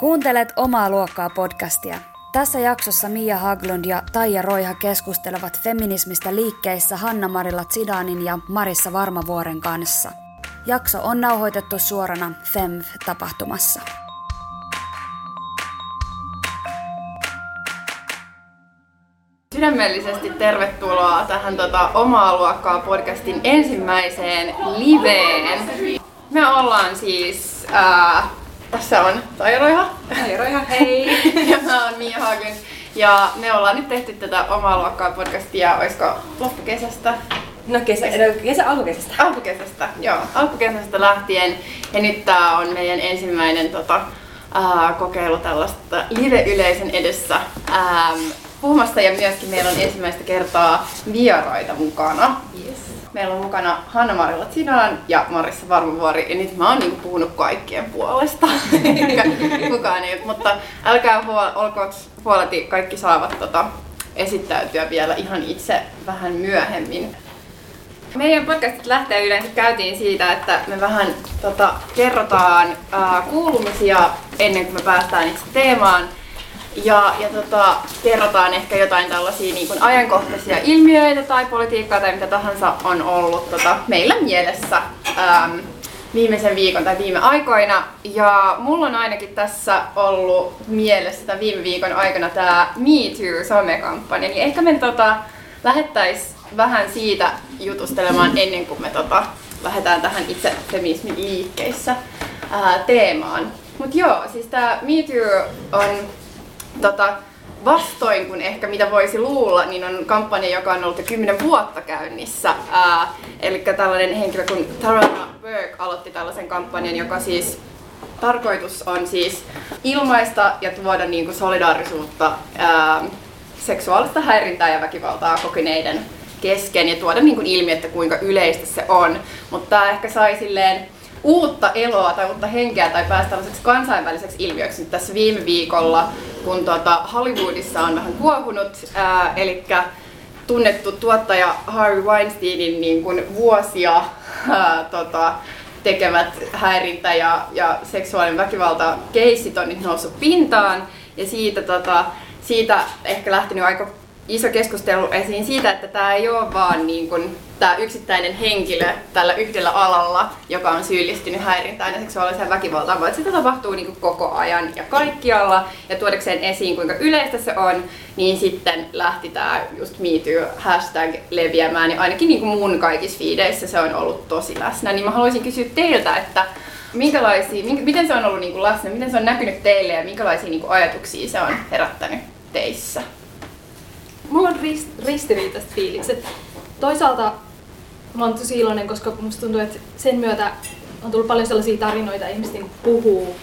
Kuuntelet Omaa luokkaa podcastia. Tässä jaksossa Mia Haglund ja Taija Roiha keskustelevat feminismistä liikkeissä Hanna-Marilla Zidanin ja Marissa Varmavuoren kanssa. Jakso on nauhoitettu suorana FEMV-tapahtumassa. Sydämellisesti tervetuloa tähän tota, Omaa luokkaa podcastin ensimmäiseen liveen. Me ollaan siis, ää, tässä on Tairoiha. Tairoiha, hei! ja mä oon Mia Hagen. Ja me ollaan nyt tehty tätä Omaa luokkaa podcastia, oisko loppukesästä? No kesä, no kesä alkukesästä. Alkukesästä, joo. Alkukesästä lähtien. Ja nyt tää on meidän ensimmäinen tota, ää, kokeilu tällaista live-yleisön edessä. Ähm, puhumassa ja myöskin meillä on ensimmäistä kertaa vieraita mukana. Yes. Meillä on mukana Hanna-Marilla Zidan ja Marissa Varmavuori ja nyt mä oon niinku puhunut kaikkien puolesta. Kukaan ei, mutta älkää huol- olkoot huoleti, kaikki saavat tota, esittäytyä vielä ihan itse vähän myöhemmin. Meidän podcastit lähtee yleensä käytiin siitä, että me vähän tota, kerrotaan ää, kuulumisia ennen kuin me päästään itse teemaan. Ja, ja tota, kerrotaan ehkä jotain tällaisia niin kuin ajankohtaisia ilmiöitä tai politiikkaa tai mitä tahansa on ollut tota, meillä mielessä ähm, viimeisen viikon tai viime aikoina. Ja mulla on ainakin tässä ollut mielessä tämän viime viikon aikana tämä Me Too-somekampanja. Niin ehkä me tota, lähettäisiin vähän siitä jutustelemaan ennen kuin me tota, lähdetään tähän itse feminismin liikkeissä ää, teemaan. Mutta joo, siis tämä Me Too on tota, vastoin kuin ehkä mitä voisi luulla, niin on kampanja, joka on ollut jo kymmenen vuotta käynnissä. Ää, eli tällainen henkilö kuin Tarana Burke aloitti tällaisen kampanjan, joka siis tarkoitus on siis ilmaista ja tuoda niin kuin solidaarisuutta ää, seksuaalista häirintää ja väkivaltaa kokeneiden kesken ja tuoda niin kuin ilmi, että kuinka yleistä se on. Mutta tämä ehkä sai silleen uutta eloa tai uutta henkeä tai päästä tällaiseksi kansainväliseksi ilmiöksi nyt tässä viime viikolla, kun tuota Hollywoodissa on vähän kuohunut, eli tunnettu tuottaja Harvey Weinsteinin niin kuin vuosia ää, tota, tekemät häirintä ja, ja seksuaalinen väkivalta keissit on nyt noussut pintaan. Ja siitä, tota, siitä ehkä lähtenyt aika iso keskustelu esiin siitä, että tämä ei ole vaan niin kuin, tämä yksittäinen henkilö tällä yhdellä alalla, joka on syyllistynyt häirintään ja seksuaaliseen väkivaltaan, vaan sitä tapahtuu niin kuin koko ajan ja kaikkialla. Ja tuodakseen esiin, kuinka yleistä se on, niin sitten lähti tämä just MeToo hashtag leviämään. Niin ainakin niin kuin mun kaikissa fiideissä se on ollut tosi läsnä. Niin mä haluaisin kysyä teiltä, että minkälaisia, minkä, miten se on ollut niin kuin läsnä, miten se on näkynyt teille ja minkälaisia niin kuin ajatuksia se on herättänyt teissä? Mulla on rist, ristiriitaiset fiilikset. Toisaalta mä oon tosi iloinen, koska musta tuntuu, että sen myötä on tullut paljon sellaisia tarinoita, ihmiset niin puhuu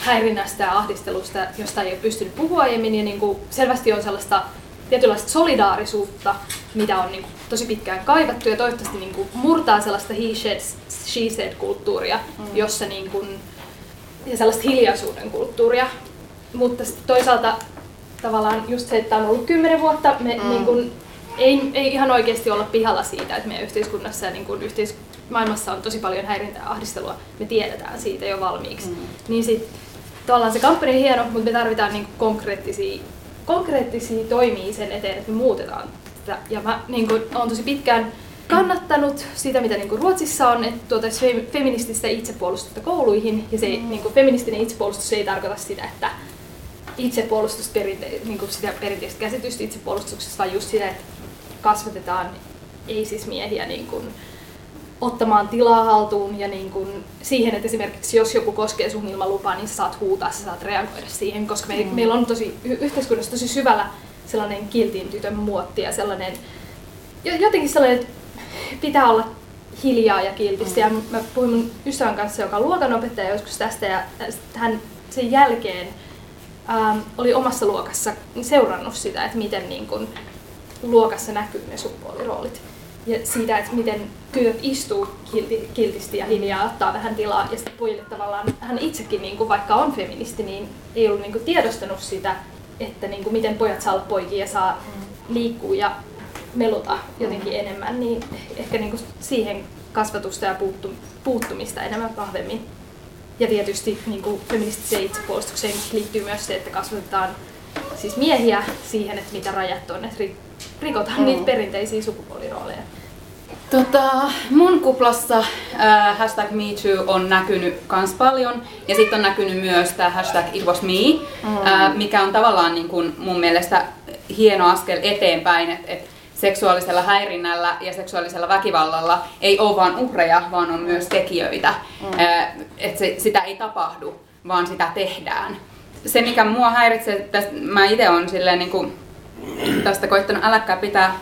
häirinnästä ja ahdistelusta, josta ei ole pystynyt puhua aiemmin. Ja niin kuin selvästi on sellaista tietynlaista solidaarisuutta, mitä on niin kuin tosi pitkään kaivattu ja toivottavasti niin kuin murtaa sellaista he said, she said kulttuuria, mm. jossa niin kuin, ja sellaista hiljaisuuden kulttuuria. Mutta toisaalta tavallaan just se, että on ollut kymmenen vuotta, me mm. niin kun, ei, ei ihan oikeasti olla pihalla siitä, että meidän yhteiskunnassa ja niin kun yhteis- maailmassa on tosi paljon häirintää ja ahdistelua. Me tiedetään siitä jo valmiiksi. Mm. Niin sit, tavallaan se kampanja on hieno, mutta me tarvitaan niin konkreettisia, konkreettisia toimia sen eteen, että me muutetaan tätä. Ja mä niin kun, olen tosi pitkään kannattanut sitä, mitä niin Ruotsissa on, että tuotaisiin feminististä itsepuolustusta kouluihin. Ja se mm. niin feministinen itsepuolustus ei tarkoita sitä, että itsepuolustus niin kuin sitä perinteistä käsitystä itsepuolustuksesta, vaan just sitä, että kasvatetaan ei siis miehiä niin kuin, ottamaan tilaa haltuun ja niin kuin siihen, että esimerkiksi jos joku koskee sun ilman lupaa, niin sä saat huutaa, sä saat reagoida siihen, koska me, mm. meillä on tosi, yhteiskunnassa tosi syvällä sellainen kiltin tytön muotti ja sellainen, jotenkin sellainen, että pitää olla hiljaa ja kiltisti. Mm. Ja mä puhuin mun ystävän kanssa, joka on luokanopettaja joskus tästä ja hän sen jälkeen ähm, oli omassa luokassa seurannut sitä, että miten niin kun, luokassa näkyy ne sukupuoliroolit. Ja siitä, että miten tytöt istuu kilti, kiltisti ja hiljaa, ottaa vähän tilaa. Ja sitten pojille tavallaan, hän itsekin, niin kuin, vaikka on feministi, niin ei ollut niin kuin, tiedostanut sitä, että niin kuin, miten pojat saa olla poikia ja saa liikkua ja meluta jotenkin enemmän. Niin ehkä niin kuin, siihen kasvatusta ja puuttu, puuttumista enemmän vahvemmin. Ja tietysti niin kuin feministiseen itsepuolustukseen liittyy myös se, että kasvatetaan siis miehiä siihen, että mitä rajat on, että rikotaan mm. niitä perinteisiä sukupuolirooleja. Tota, mun kuplassa äh, hashtag MeToo on näkynyt kans paljon ja sitten on näkynyt myös tämä hashtag It Was Me, mm. äh, mikä on tavallaan niin kun mun mielestä hieno askel eteenpäin, että et seksuaalisella häirinnällä ja seksuaalisella väkivallalla ei ole vain uhreja, vaan on myös tekijöitä. Mm. Että se, sitä ei tapahdu, vaan sitä tehdään. Se, mikä mua häiritsee, tästä, mä itse olen silleen niin kuin, tästä koittanut äläkkää pitää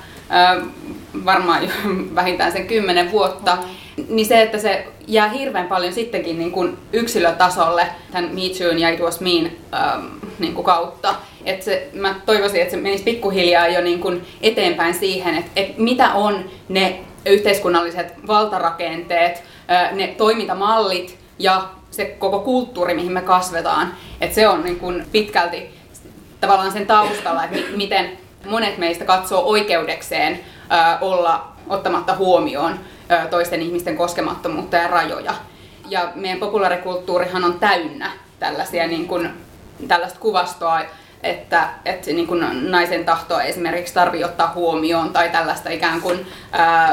varmaan jo vähintään sen kymmenen vuotta, mm. Niin se, että se jää hirveän paljon sittenkin niin kuin yksilötasolle tämän Me Too ja It Was Mean ähm, niin kuin kautta. Että se, mä toivoisin, että se menisi pikkuhiljaa jo niin kuin eteenpäin siihen, että, että mitä on ne yhteiskunnalliset valtarakenteet, äh, ne toimintamallit ja se koko kulttuuri, mihin me kasvetaan. Että se on niin kuin pitkälti tavallaan sen taustalla, että miten monet meistä katsoo oikeudekseen olla ottamatta huomioon toisten ihmisten koskemattomuutta ja rajoja. Ja meidän populaarikulttuurihan on täynnä tällaisia niin kuin, tällaista kuvastoa, että, että niin kuin naisen tahtoa esimerkiksi tarvii ottaa huomioon tai tällaista ikään kuin uh,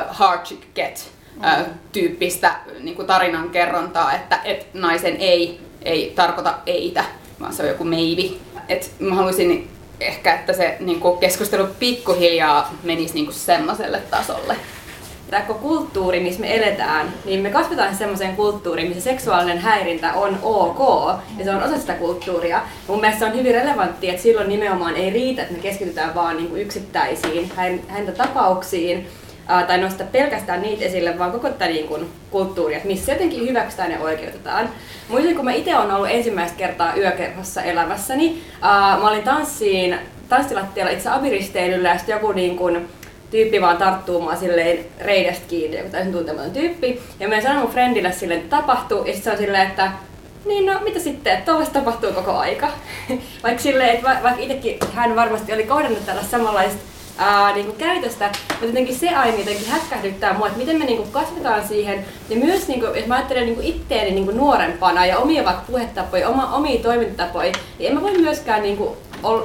hard to get uh, tyyppistä niin kuin tarinankerrontaa, että, että naisen ei, ei tarkoita eitä, vaan se on joku maybe. Et mä haluaisin ehkä, että se niin kuin keskustelu pikkuhiljaa menisi niin kuin semmoiselle tasolle. Tämä kulttuuri, missä me eletään, niin me kasvetaan semmoiseen kulttuuriin, missä seksuaalinen häirintä on ok, ja se on osa sitä kulttuuria. Mun mielestä se on hyvin relevantti, että silloin nimenomaan ei riitä, että me keskitytään vaan niin kuin yksittäisiin häirintätapauksiin, tai nostaa pelkästään niitä esille, vaan koko tätä niin kuin, kulttuuria, missä jotenkin hyväksytään ja oikeutetaan. Muistin, kun mä itse olen ollut ensimmäistä kertaa yökerhossa elämässäni, mä olin tanssiin, tanssilattialla itse aviristeilyllä ja sitten joku niin kuin, tyyppi vaan tarttuu mua silleen reidestä kiinni, joku täysin tuntematon tyyppi. Ja mä sanoin mun friendille silleen, että tapahtuu, ja sitten se on silleen, että niin no, mitä sitten, että tuollaista tapahtuu koko aika. vaikka silleen, että vaikka itsekin hän varmasti oli kohdannut tällaista samanlaista ää, niin kuin käytöstä, mutta jotenkin se aina jotenkin hätkähdyttää mua, että miten me niin kuin kasvetaan siihen. Ja myös, niin kuin, jos mä ajattelen niin kuin itteeni niin kuin nuorempana ja omia vaikka puhetapoja, oma, omia toimintatapoja, niin en mä voi myöskään niin kuin,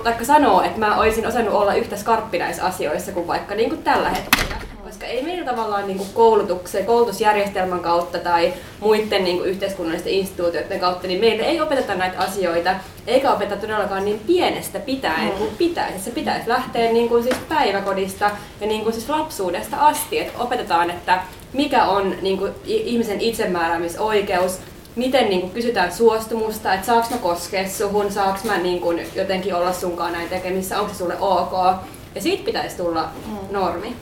taikka sanoa, että mä olisin osannut olla yhtä skarppi näissä asioissa kuin vaikka niin kuin tällä hetkellä koska ei meillä tavallaan niin koulutuksen, koulutusjärjestelmän kautta tai muiden niin kuin yhteiskunnallisten instituutioiden kautta, niin meille ei opeteta näitä asioita, eikä opeteta todellakaan niin pienestä pitäen kuin pitäisi. Se pitäisi lähteä niin kuin siis päiväkodista ja niin kuin siis lapsuudesta asti, että opetetaan, että mikä on niin kuin ihmisen itsemääräämisoikeus, miten niin kuin kysytään suostumusta, että saaks mä koskea suhun, saaks mä niin kuin jotenkin olla sunkaan näin tekemissä, onko se sulle ok. Ja siitä pitäisi tulla normi.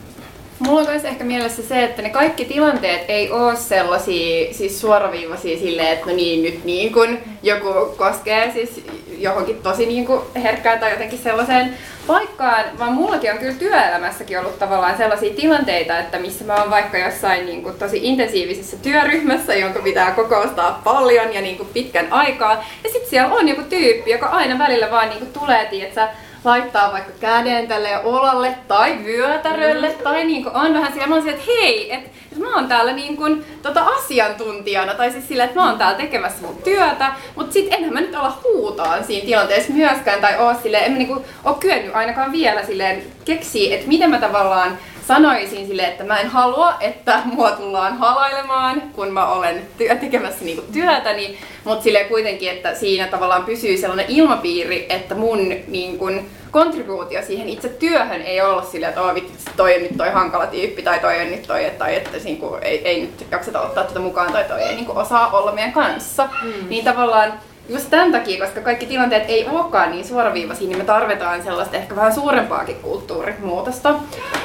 Mulla on myös ehkä mielessä se, että ne kaikki tilanteet ei ole sellaisia siis suoraviivaisia silleen, että no niin, nyt niin kun joku koskee siis johonkin tosi niin kuin herkkään tai jotenkin sellaiseen paikkaan, vaan mullakin on kyllä työelämässäkin ollut tavallaan sellaisia tilanteita, että missä mä oon vaikka jossain niin kuin tosi intensiivisessä työryhmässä, jonka pitää kokoustaa paljon ja niin kuin pitkän aikaa, ja sitten siellä on joku tyyppi, joka aina välillä vaan niin kuin tulee, tietsä, laittaa vaikka käden tälle olalle tai vyötärölle mm. tai niinku on vähän siellä, mä oon että hei, että et mä oon täällä niinku, tota asiantuntijana. Tai siis sillä, että mä oon täällä tekemässä mun työtä, mutta sit enhän mä nyt olla huutaan siinä tilanteessa myöskään. Tai oo silleen, en mä niinku oo kyennyt ainakaan vielä silleen keksiä, että miten mä tavallaan sanoisin sille, että mä en halua, että mua tullaan halailemaan, kun mä olen työ, tekemässä niinku työtäni, mutta sille kuitenkin, että siinä tavallaan pysyy sellainen ilmapiiri, että mun niinku, kontribuutio siihen itse työhön ei ollut silleen, että oh, vittu, toi on nyt toi hankala tyyppi tai toi on nyt toi, tai että niinku, ei, ei nyt jakseta ottaa tätä mukaan tai toi ei niinku, osaa olla meidän kanssa. Mm. Niin tavallaan just tämän takia, koska kaikki tilanteet ei olekaan niin suoraviivaisia, niin me tarvitaan sellaista ehkä vähän suurempaakin kulttuurimuutosta.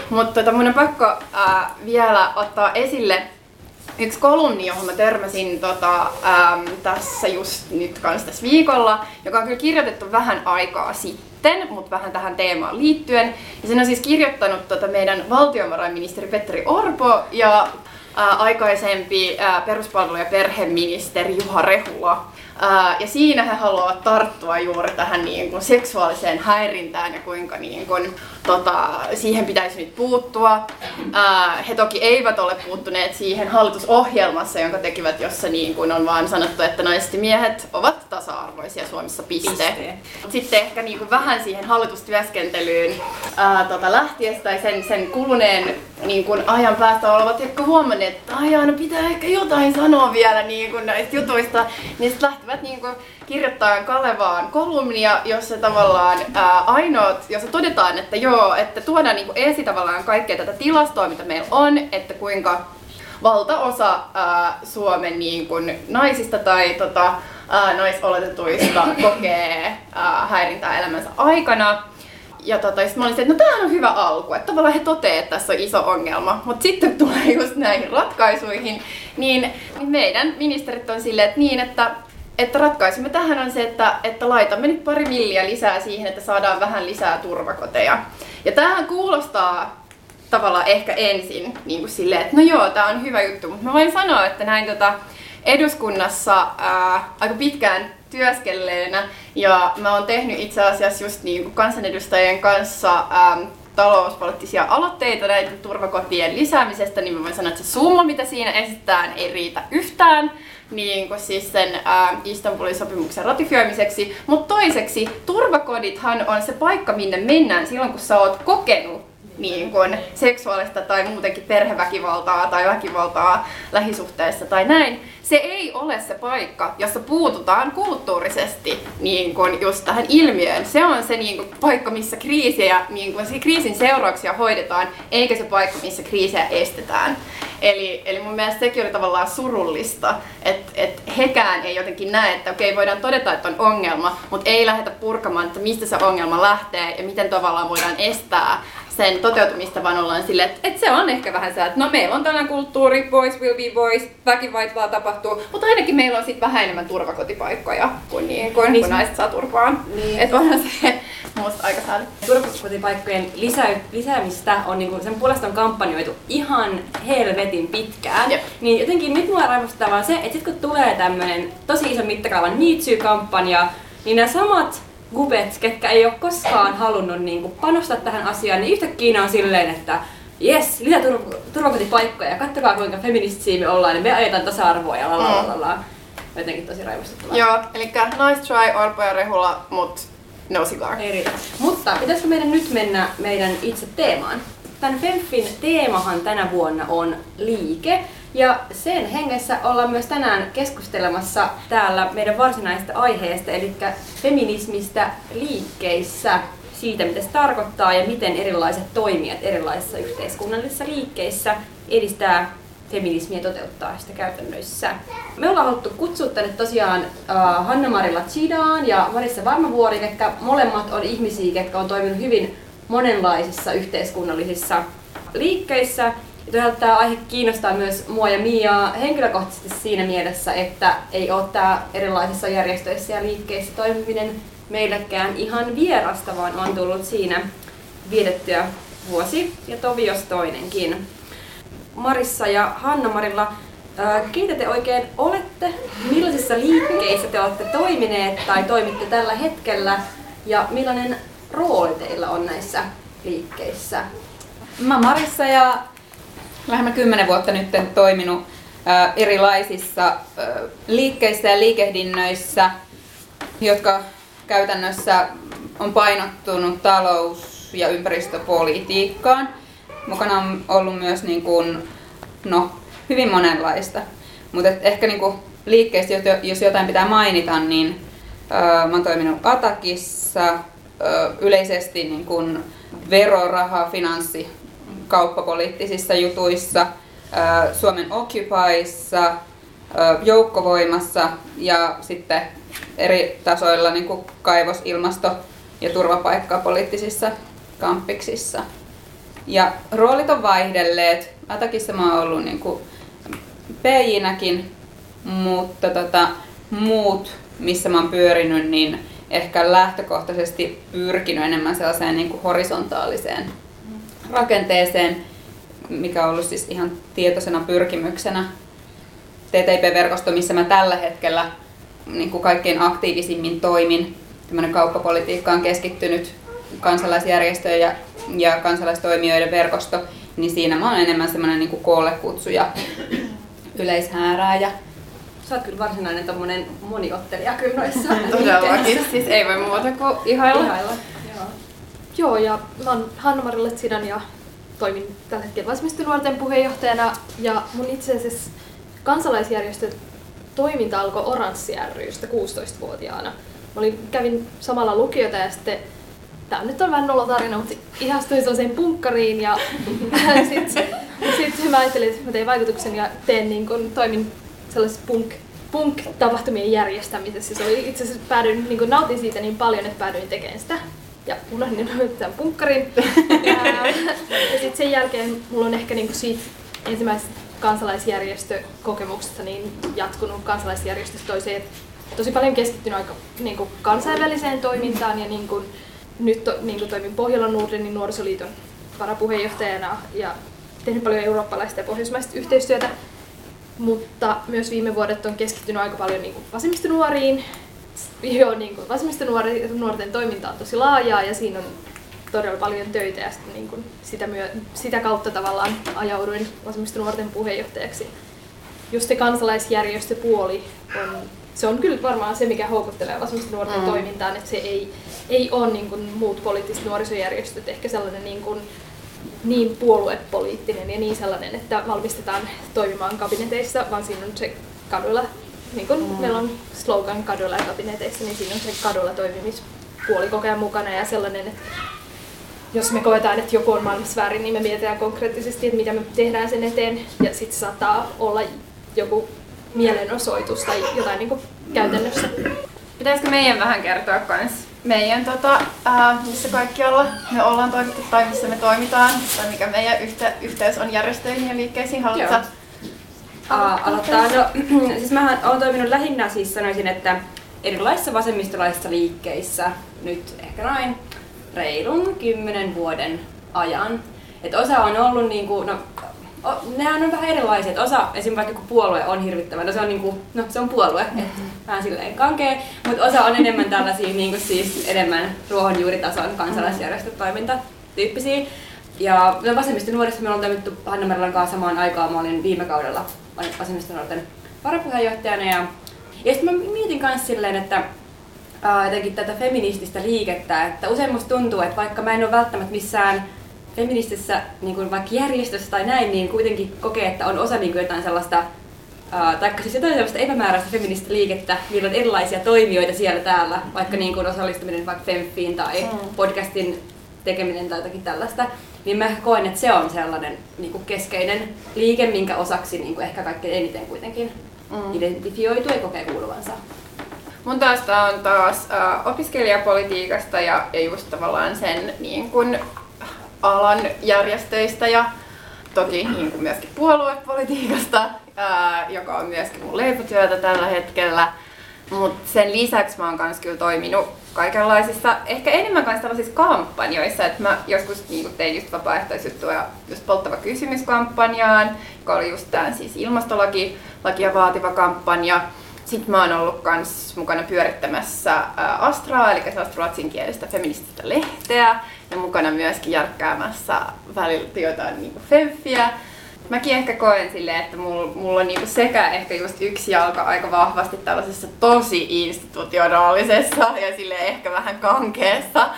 Mutta tota, mun on pakko ää, vielä ottaa esille yksi kolumni, johon mä törmäsin tota, äm, tässä just nyt kanssa tässä viikolla, joka on kyllä kirjoitettu vähän aikaa sitten, mutta vähän tähän teemaan liittyen. Ja sen on siis kirjoittanut tota, meidän valtiovarainministeri Petteri Orpo, ja ää, aikaisempi ää, peruspalvelu- ja perheministeri Juha Rehula. Ja siinä he haluavat tarttua juuri tähän niin kuin, seksuaaliseen häirintään ja kuinka niin kuin, tota, siihen pitäisi nyt puuttua. Ää, he toki eivät ole puuttuneet siihen hallitusohjelmassa, jonka tekivät, jossa niin kuin on vaan sanottu, että naiset ja miehet ovat tasa-arvoisia Suomessa piste. Piste. Sitten ehkä niin kuin vähän siihen hallitustyöskentelyyn ää, tota, lähtiessä tai sen, sen kuluneen niin kuin ajan päästä olevat, jotka huomanneet, että aijaa, no pitää ehkä jotain sanoa vielä niin kuin näistä jutuista, niin sitten lähtivät niin kuin kirjoittaa Kalevaan kolumnia, jossa tavallaan ää, ainoat, jossa todetaan, että joo, että tuodaan niin kuin esi tavallaan kaikkea tätä tilastoa, mitä meillä on, että kuinka valtaosa ää, Suomen niin kuin, naisista tai tota, ää, naisoletetuista kokee ää, häirintää elämänsä aikana. Ja tota, sit mä olin se, että no tämähän on hyvä alku, että tavallaan he toteavat, että tässä on iso ongelma. Mutta sitten kun tulee just näihin ratkaisuihin, niin, niin meidän ministerit on silleen, että niin, että että ratkaisumme tähän on se, että, että laitamme nyt pari milliä lisää siihen, että saadaan vähän lisää turvakoteja. Ja tämähän kuulostaa tavallaan ehkä ensin niin kuin silleen, että no joo, tämä on hyvä juttu, mutta mä voin sanoa, että näin tota, eduskunnassa ää, aika pitkään työskennelleenä ja mä oon tehnyt itse asiassa just niin kuin kansanedustajien kanssa ää, talouspoliittisia aloitteita näiden turvakotien lisäämisestä, niin mä voin sanoa, että se summa, mitä siinä esitetään, ei riitä yhtään niin kuin siis sen ää, Istanbulin sopimuksen ratifioimiseksi. Mutta toiseksi, turvakodithan on se paikka, minne mennään silloin, kun sä oot kokenut niin kuin seksuaalista tai muutenkin perheväkivaltaa tai väkivaltaa lähisuhteessa tai näin. Se ei ole se paikka, jossa puututaan kulttuurisesti niin kuin just tähän ilmiöön. Se on se niin kuin, paikka, missä kriisiä, niin kuin, se kriisin seurauksia hoidetaan, eikä se paikka, missä kriisiä estetään. Eli, eli mun mielestä sekin oli tavallaan surullista, että et hekään ei jotenkin näe, että okei, voidaan todeta, että on ongelma, mutta ei lähdetä purkamaan, että mistä se ongelma lähtee ja miten tavallaan voidaan estää sen toteutumista, vaan ollaan silleen, että, että se on ehkä vähän se, että no meillä on tällainen kulttuuri, boys will be boys, väkivaltaa tapahtuu, mutta ainakin meillä on sitten vähän enemmän turvakotipaikkoja kuin, niin, kuin, niin, kun naiset saa turpaan. Niin. Että onhan se musta aika sääli. Turvakotipaikkojen lisä, lisäämistä on niinku, sen puolesta on kampanjoitu ihan helvetin pitkään. Jep. Niin jotenkin nyt mua raivostaa vaan se, että sit kun tulee tämmönen tosi iso mittakaavan Me kampanja niin nämä samat gubet, ketkä ei ole koskaan halunnut niin kuin, panostaa tähän asiaan, niin yhtäkkiä on silleen, että jes, lisää tur- turvakotipaikkoja ja katsokaa kuinka feministisiä me ollaan, niin me ajetaan tasa-arvoa ja lalalala. Jotenkin tosi raivostuttavaa. Joo, eli nice try, Orpo ja Rehula, mut no cigar. Ei riitä. Mutta pitäisikö meidän nyt mennä meidän itse teemaan? Tämän Femfin teemahan tänä vuonna on liike. Ja sen hengessä ollaan myös tänään keskustelemassa täällä meidän varsinaisesta aiheesta, eli feminismistä liikkeissä, siitä mitä se tarkoittaa ja miten erilaiset toimijat erilaisissa yhteiskunnallisissa liikkeissä edistää feminismiä toteuttaa sitä käytännöissä. Me ollaan haluttu kutsua tänne tosiaan uh, Hanna-Marilla Chidaan ja Marissa Varmavuori, jotka molemmat on ihmisiä, jotka on toiminut hyvin monenlaisissa yhteiskunnallisissa liikkeissä. Ja toisaalta tämä aihe kiinnostaa myös mua ja Miaa henkilökohtaisesti siinä mielessä, että ei ole tämä erilaisissa järjestöissä ja liikkeissä toimiminen meillekään ihan vierasta, vaan on tullut siinä vietettyä vuosi ja tovi jos toinenkin. Marissa ja Hanna-Marilla, keitä te oikein olette? Millaisissa liikkeissä te olette toimineet tai toimitte tällä hetkellä? Ja millainen rooli teillä on näissä liikkeissä? Mä Marissa ja lähemmä kymmenen vuotta nyt toiminut erilaisissa liikkeissä ja liikehdinnöissä, jotka käytännössä on painottunut talous- ja ympäristöpolitiikkaan. Mukana on ollut myös niin kuin, no, hyvin monenlaista. Mutta ehkä niin kuin liikkeistä, jos jotain pitää mainita, niin ö, mä toiminut Atakissa, ö, yleisesti niin kuin veroraha, finanssi, kauppapoliittisissa jutuissa, Suomen Occupyissa, joukkovoimassa ja sitten eri tasoilla niin kuin kaivos, ilmasto ja turvapaikkapoliittisissa kampiksissa. Ja roolit on vaihdelleet. Atakissa mä oon ollut niin PJ-näkin, mutta tota, muut, missä mä oon pyörinyt, niin ehkä lähtökohtaisesti pyrkinyt enemmän sellaiseen niin kuin horisontaaliseen rakenteeseen. mikä on ollut siis ihan tietoisena pyrkimyksenä. TTIP-verkosto, missä mä tällä hetkellä niin kuin kaikkein aktiivisimmin toimin. Tämmöinen kauppapolitiikka on keskittynyt kansalaisjärjestöjen ja, ja kansalaistoimijoiden verkosto, niin siinä mä oon enemmän semmoinen niin koolle kutsu ja yleishäärääjä. Sä oot kyllä varsinainen tommonen moniottelija kyllä noissa Todellakin, siis ei voi muuta kuin ihailla. Ihailla. Joo. Ja mä oon Hanna-Mari Letsidan ja toimin tällä hetkellä vasemmistonuorten puheenjohtajana. Ja mun itse asiassa kansalaisjärjestön toiminta alkoi Oranssi rystä 16-vuotiaana. Mä olin, kävin samalla lukiota ja sitten Tää nyt on vähän nolotarina, mutta ihastuin sellaiseen punkkariin ja sitten sit mä ajattelin, että mä tein vaikutuksen ja teen niin kun, toimin sellaisessa punk, punk-tapahtumien järjestämisessä. Se oli itse asiassa päädyin, niin nautin siitä niin paljon, että päädyin tekemään sitä. Ja unohdin tämän punkkarin. ja sitten sen jälkeen mulla on ehkä niin siitä ensimmäisestä kansalaisjärjestökokemuksesta niin jatkunut kansalaisjärjestöstä toiseen. Tosi paljon keskittynyt aika niin kuin kansainväliseen toimintaan ja niin kuin, nyt to, niin kuin toimin Pohjolan Nordenin nuorisoliiton varapuheenjohtajana ja tehnyt paljon eurooppalaista ja pohjoismaista yhteistyötä. Mutta myös viime vuodet on keskittynyt aika paljon niin vasemmistonuoriin. Joo, niin kuin vasemmistonuorten toiminta on tosi laajaa ja siinä on todella paljon töitä ja sitten niin kuin sitä, myö, sitä kautta tavallaan ajauduin vasemmistonuorten puheenjohtajaksi. Just se kansalaisjärjestöpuoli on se on kyllä varmaan se, mikä houkuttelee nuorten mm. toimintaan, että se ei, ei ole niin kuin muut poliittiset nuorisojärjestöt ehkä sellainen niin, kuin, niin puoluepoliittinen ja niin sellainen, että valmistetaan toimimaan kabineteissa, vaan siinä on se kadulla, niin kuin mm. meillä on slogan kadulla ja kabineteissa, niin siinä on se kadulla toimimispuoli koko ajan mukana ja sellainen, että jos me koetaan, että joku on maailmassa väärin, niin me mietitään konkreettisesti, että mitä me tehdään sen eteen. Ja sitten saattaa olla joku mielenosoitus tai jotain niin kuin käytännössä. Pitäisikö meidän vähän kertoa kans meidän, tota, ää, missä kaikkialla me ollaan toimittu tai missä me toimitaan, tai mikä meidän yhte, yhteys on järjestöihin ja liikkeisiin. Haluatko aloittaa? No, siis mä olen toiminut lähinnä siis sanoisin, että erilaisissa vasemmistolaisissa liikkeissä nyt ehkä noin reilun kymmenen vuoden ajan. Et osa on ollut niinku, no nehän on vähän erilaisia. Että osa, esimerkiksi vaikka puolue on hirvittävä, no se on, niinku, no, se on puolue, mm-hmm. vähän silleen kankee, mutta osa on enemmän tällaisia niinku siis enemmän ruohonjuuritason kansalaisjärjestötoiminta tyyppisiä. Ja no, vasemmista nuorissa me ollaan toimittu Hanna Merilan kanssa samaan aikaan. Mä olin viime kaudella vasemmista nuorten varapuheenjohtajana. Ja, ja sitten mä mietin myös silleen, että ää, jotenkin tätä feminististä liikettä, että usein musta tuntuu, että vaikka mä en ole välttämättä missään feministisessä niin kuin vaikka järjestössä tai näin, niin kuitenkin kokee, että on osa niin kuin jotain sellaista Uh, taikka siis jotain sellaista epämääräistä feminististä liikettä, millä on erilaisia toimijoita siellä täällä, vaikka niin kuin osallistuminen vaikka Femfiin tai mm. podcastin tekeminen tai jotakin tällaista, niin mä koen, että se on sellainen niin kuin keskeinen liike, minkä osaksi niin kuin ehkä kaikkein eniten kuitenkin mm. identifioituu ja kokee kuuluvansa. Mun taas on taas uh, opiskelijapolitiikasta ja, ja just tavallaan sen niin kun, alan järjestöistä ja toki niin myöskin puoluepolitiikasta, ää, joka on myöskin mun leipotyötä tällä hetkellä. Mutta sen lisäksi mä oon kans kyllä toiminut kaikenlaisissa, ehkä enemmän kanssa tällaisissa kampanjoissa, että mä joskus niin tein just vapaaehtoisjuttuja just polttava kysymyskampanjaan, joka oli just tämän siis ilmastolaki, lakia vaativa kampanja. Sitten mä oon ollut kans mukana pyörittämässä Astraa, eli ruotsinkielistä feminististä lehteä, ja mukana myöskin järkkäämässä välillä jotain niin femfiä. Mäkin ehkä koen silleen, että mulla, mulla on niinku sekä ehkä just yksi jalka aika vahvasti tällaisessa tosi institutionaalisessa ja sille ehkä vähän kankeessa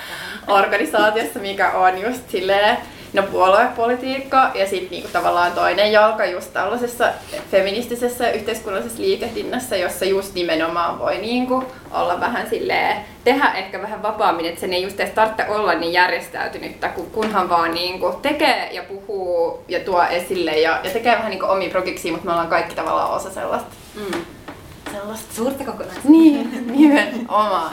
organisaatiossa, mikä on just silleen no puoluepolitiikka ja sitten niinku tavallaan toinen jalka just tällaisessa feministisessä yhteiskunnallisessa liikehdinnässä, jossa just nimenomaan voi niinku olla vähän silleen, tehdä ehkä vähän vapaammin, että sen ei just edes tarvitse olla niin järjestäytynyttä, kunhan vaan niinku tekee ja puhuu ja tuo esille ja, ja tekee vähän niinku omia progiksi, mutta me ollaan kaikki tavallaan osa sellaista. Mm. Sellaista suurta kokonaisuutta. Niin, nimenomaan.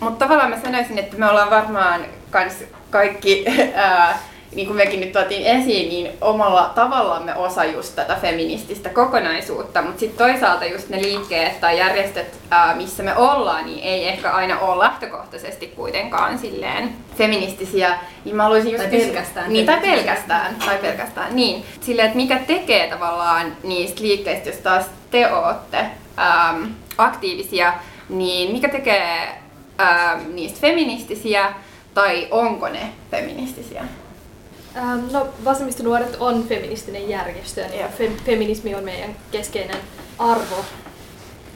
Mutta tavallaan mä sanoisin, että me ollaan varmaan kans kaikki ää, niin kuin mekin nyt tuotiin esiin, niin omalla tavallamme osa just tätä feminististä kokonaisuutta, mutta sitten toisaalta just ne liikkeet tai järjestöt, ää, missä me ollaan, niin ei ehkä aina ole lähtökohtaisesti kuitenkaan silleen feministisiä, niin mä haluaisin just Tai kysyä- pelkästään Niin, tai pelkästään, tai pelkästään, niin. Silleen, että mikä tekee tavallaan niistä liikkeistä, jos taas te ootte äm, aktiivisia, niin mikä tekee äm, niistä feministisiä, tai onko ne feministisiä? Ähm, no, Vasemmistonuoret on feministinen järjestö ja niin Joo. fe- feminismi on meidän keskeinen arvo.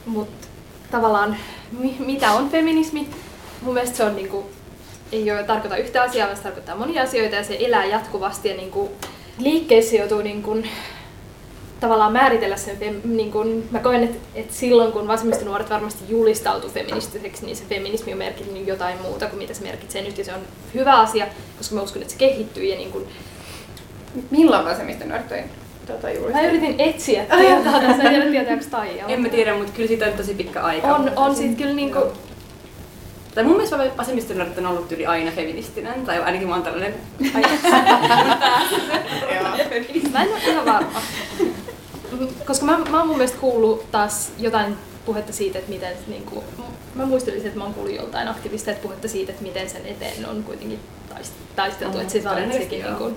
Mutta tavallaan, mi- mitä on feminismi? Mun mielestä se on niinku, ei ole, tarkoita yhtä asiaa, vaan se tarkoittaa monia asioita ja se elää jatkuvasti ja niinku, liikkeessä joutuu niinku, tavallaan määritellä sen, fem, niin kun, mä koen, että, että silloin kun vasemmistonuoret varmasti julistautuu feministiseksi, niin se feminismi on merkinnyt jotain muuta kuin mitä se merkitsee nyt, ja se on hyvä asia, koska mä uskon, että se kehittyy, ja niin kun, Milloin vasemmista nuorten tota, juuri? mä yritin etsiä tietoa tässä, en tiedä tietääkö Taija. En mä tiedä, mutta kyllä siitä on tosi pitkä aika. On, on sit kyllä niinku, Tai mun mielestä vasemmistonuoret on ollut yli aina feministinen, tai ainakin mä oon tällainen ajatus. mä en ole ihan varma. Koska mä, mä oon mun mielestä kuullut taas jotain puhetta siitä, että miten niin kuin, mä muistelisin, että mä oon kuullut joltain aktivista, että puhetta siitä, että miten sen eteen on kuitenkin taist- taisteltu, Mm, että se todennäköisesti sekin niin kuin,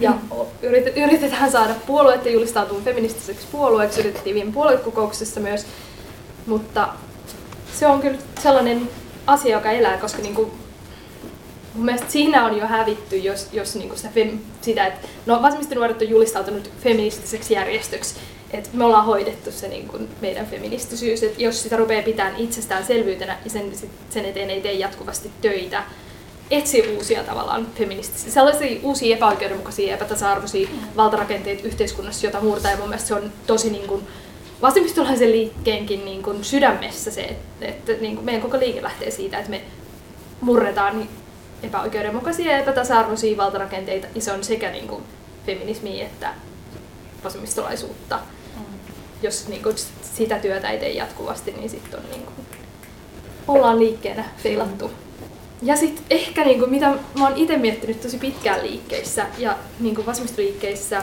ja o- yrit- yritetään saada puolueet julistautua feministiseksi puolueeksi, yritettiin viime puoluekokouksessa myös, mutta se on kyllä sellainen asia, joka elää, koska niin kuin, mun mielestä siinä on jo hävitty, jos, jos niinku sitä, fem, sitä, että no vasemmistonuoret on julistautunut feministiseksi järjestöksi, että me ollaan hoidettu se niinku meidän feministisyys, että jos sitä rupeaa pitämään itsestäänselvyytenä ja sen, sen eteen ei tee jatkuvasti töitä, etsi uusia tavallaan feministisiä, sellaisia uusia epäoikeudenmukaisia, epätasa-arvoisia valtarakenteita yhteiskunnassa, jota murtaa. Ja mun mielestä se on tosi niin kuin, vasemmistolaisen liikkeenkin niin kuin sydämessä se, että, että niin kuin meidän koko liike lähtee siitä, että me murretaan niin epäoikeudenmukaisia ja epätasa-arvoisia valtarakenteita, ja se on sekä niin kuin feminismiä että vasemmistolaisuutta. Jos niin kuin sitä työtä ei tee jatkuvasti, niin sitten on niin kuin, ollaan liikkeenä feilattu. Ja sitten ehkä niin kuin, mitä mä oon itse miettinyt tosi pitkään liikkeissä ja niin kuin vasemmistoliikkeissä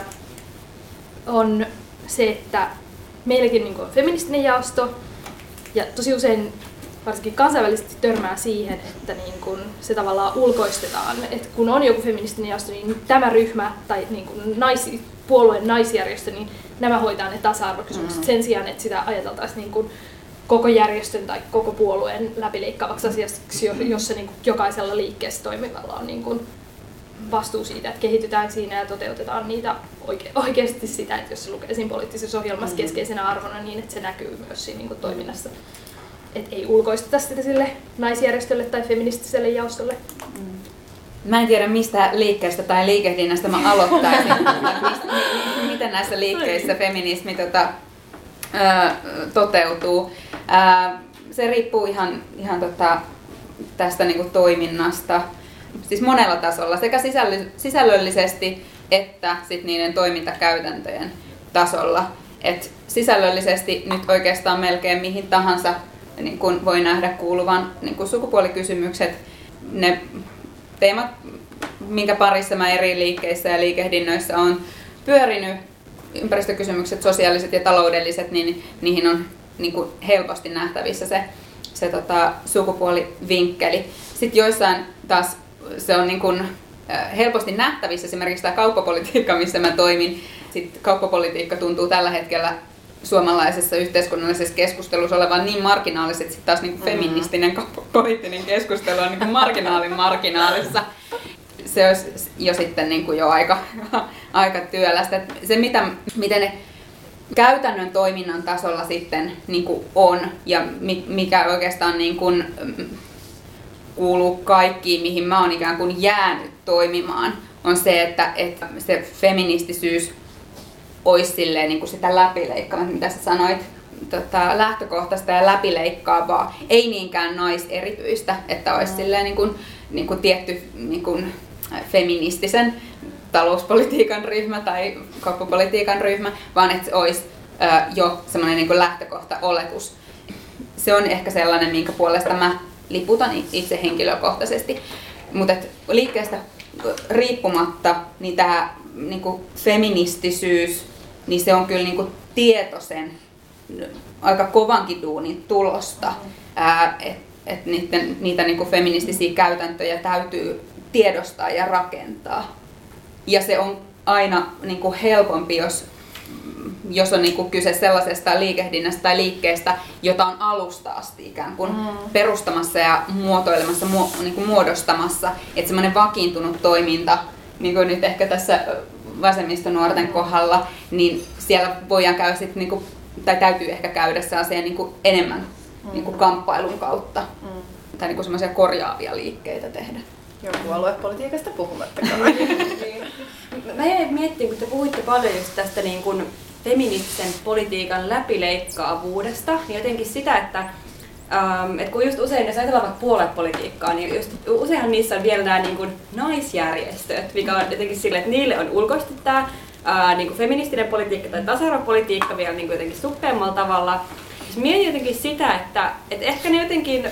on se, että meilläkin niin kuin on feministinen jaosto ja tosi usein varsinkin kansainvälisesti törmää siihen, että niin kun se tavallaan ulkoistetaan. Et kun on joku feministinen jaosto, niin tämä ryhmä tai niin kun naisi, puolueen naisjärjestö, niin nämä hoitaa ne tasa-arvokysymykset Mm. sen sijaan, että sitä ajateltaisiin niin kun koko järjestön tai koko puolueen läpileikkaavaksi asiaksi, jo- jossa niin kun jokaisella liikkeessä toimivalla on niin kun vastuu siitä, että kehitytään siinä ja toteutetaan niitä oike- oikeasti sitä, että jos se lukee siinä poliittisessa ohjelmassa Mm. keskeisenä arvona niin, että se näkyy myös siinä niin toiminnassa. Että ei ulkoisteta sitä sille naisjärjestölle tai feministiselle jaostolle. Mä en tiedä mistä liikkeestä tai liikehdinnästä mä aloittaisin. Mistä- mi- mi- miten näissä liikkeissä feminismi tota, ää, toteutuu. Ää, se riippuu ihan, ihan tota, tästä niinku toiminnasta. Siis monella tasolla, sekä sisälly- sisällöllisesti että sit niiden toimintakäytäntöjen tasolla. Et sisällöllisesti nyt oikeastaan melkein mihin tahansa niin kun voi nähdä kuuluvan niin kun sukupuolikysymykset, ne teemat, minkä parissa mä eri liikkeissä ja liikehdinnöissä on pyörinyt, ympäristökysymykset, sosiaaliset ja taloudelliset, niin niihin on niin kuin helposti nähtävissä se, se tota, sukupuolivinkkeli. Sitten joissain taas se on niin kuin, helposti nähtävissä, esimerkiksi tämä kauppapolitiikka, missä mä toimin. Sitten kauppapolitiikka tuntuu tällä hetkellä suomalaisessa yhteiskunnallisessa keskustelussa olevan niin marginaalisesti, että sitten taas niin kuin feministinen kauppapoliittinen keskustelu on niin kuin marginaalin marginaalissa. Se olisi jo sitten niin kuin jo aika, aika työlästä. Se, mitä, miten ne käytännön toiminnan tasolla sitten niin kuin on ja mi- mikä oikeastaan niin kuin, mm, kuuluu kaikkiin, mihin mä oon ikään kuin jäänyt toimimaan, on se, että, että se feministisyys olisi silleen niin kuin sitä läpileikkaavaa, mitä sä sanoit, tota, lähtökohtaista ja läpileikkaavaa, ei niinkään naiserityistä, että olisi silleen niin kuin, niin kuin tietty niin kuin feministisen talouspolitiikan ryhmä tai kauppapolitiikan ryhmä, vaan että se olisi ö, jo semmoinen niin lähtökohta, oletus. Se on ehkä sellainen, minkä puolesta mä liputan itse henkilökohtaisesti. Mutta liikkeestä riippumatta, niin tämä niin kuin feministisyys, niin se on kyllä niin kuin tietoisen aika kovankin duunin tulosta, että et niiden, niitä niin kuin feministisiä käytäntöjä täytyy tiedostaa ja rakentaa. Ja se on aina niin kuin helpompi, jos, jos on niin kuin kyse sellaisesta liikehdinnästä tai liikkeestä, jota on alusta asti ikään kuin mm. perustamassa ja muotoilemassa, mu, niin kuin muodostamassa. Että semmoinen vakiintunut toiminta, niin kuin nyt ehkä tässä vasemmistonuorten kohdalla, niin siellä voidaan käydä sit niin kuin, tai täytyy ehkä käydä sellaisia niin kuin enemmän mm. niin kuin kamppailun kautta. Mm. Tai niin kuin semmoisia korjaavia liikkeitä tehdä. Joo, aluepolitiikasta puhumattakaan. niin. Mä jäin miettimään, kun te puhuitte paljon just tästä niin kuin feministisen politiikan läpileikkaavuudesta, niin jotenkin sitä, että Um, et kun just usein, jos ajatellaan vaikka puoluepolitiikkaa, niin just useinhan niissä on vielä nämä niin kuin naisjärjestöt, mikä on jotenkin sille, että niille on ulkoistettu tämä uh, niin kuin feministinen politiikka tai tasa-arvopolitiikka vielä niin kuin jotenkin suppeammalla tavalla. Siis mietin jotenkin sitä, että, että ehkä ne jotenkin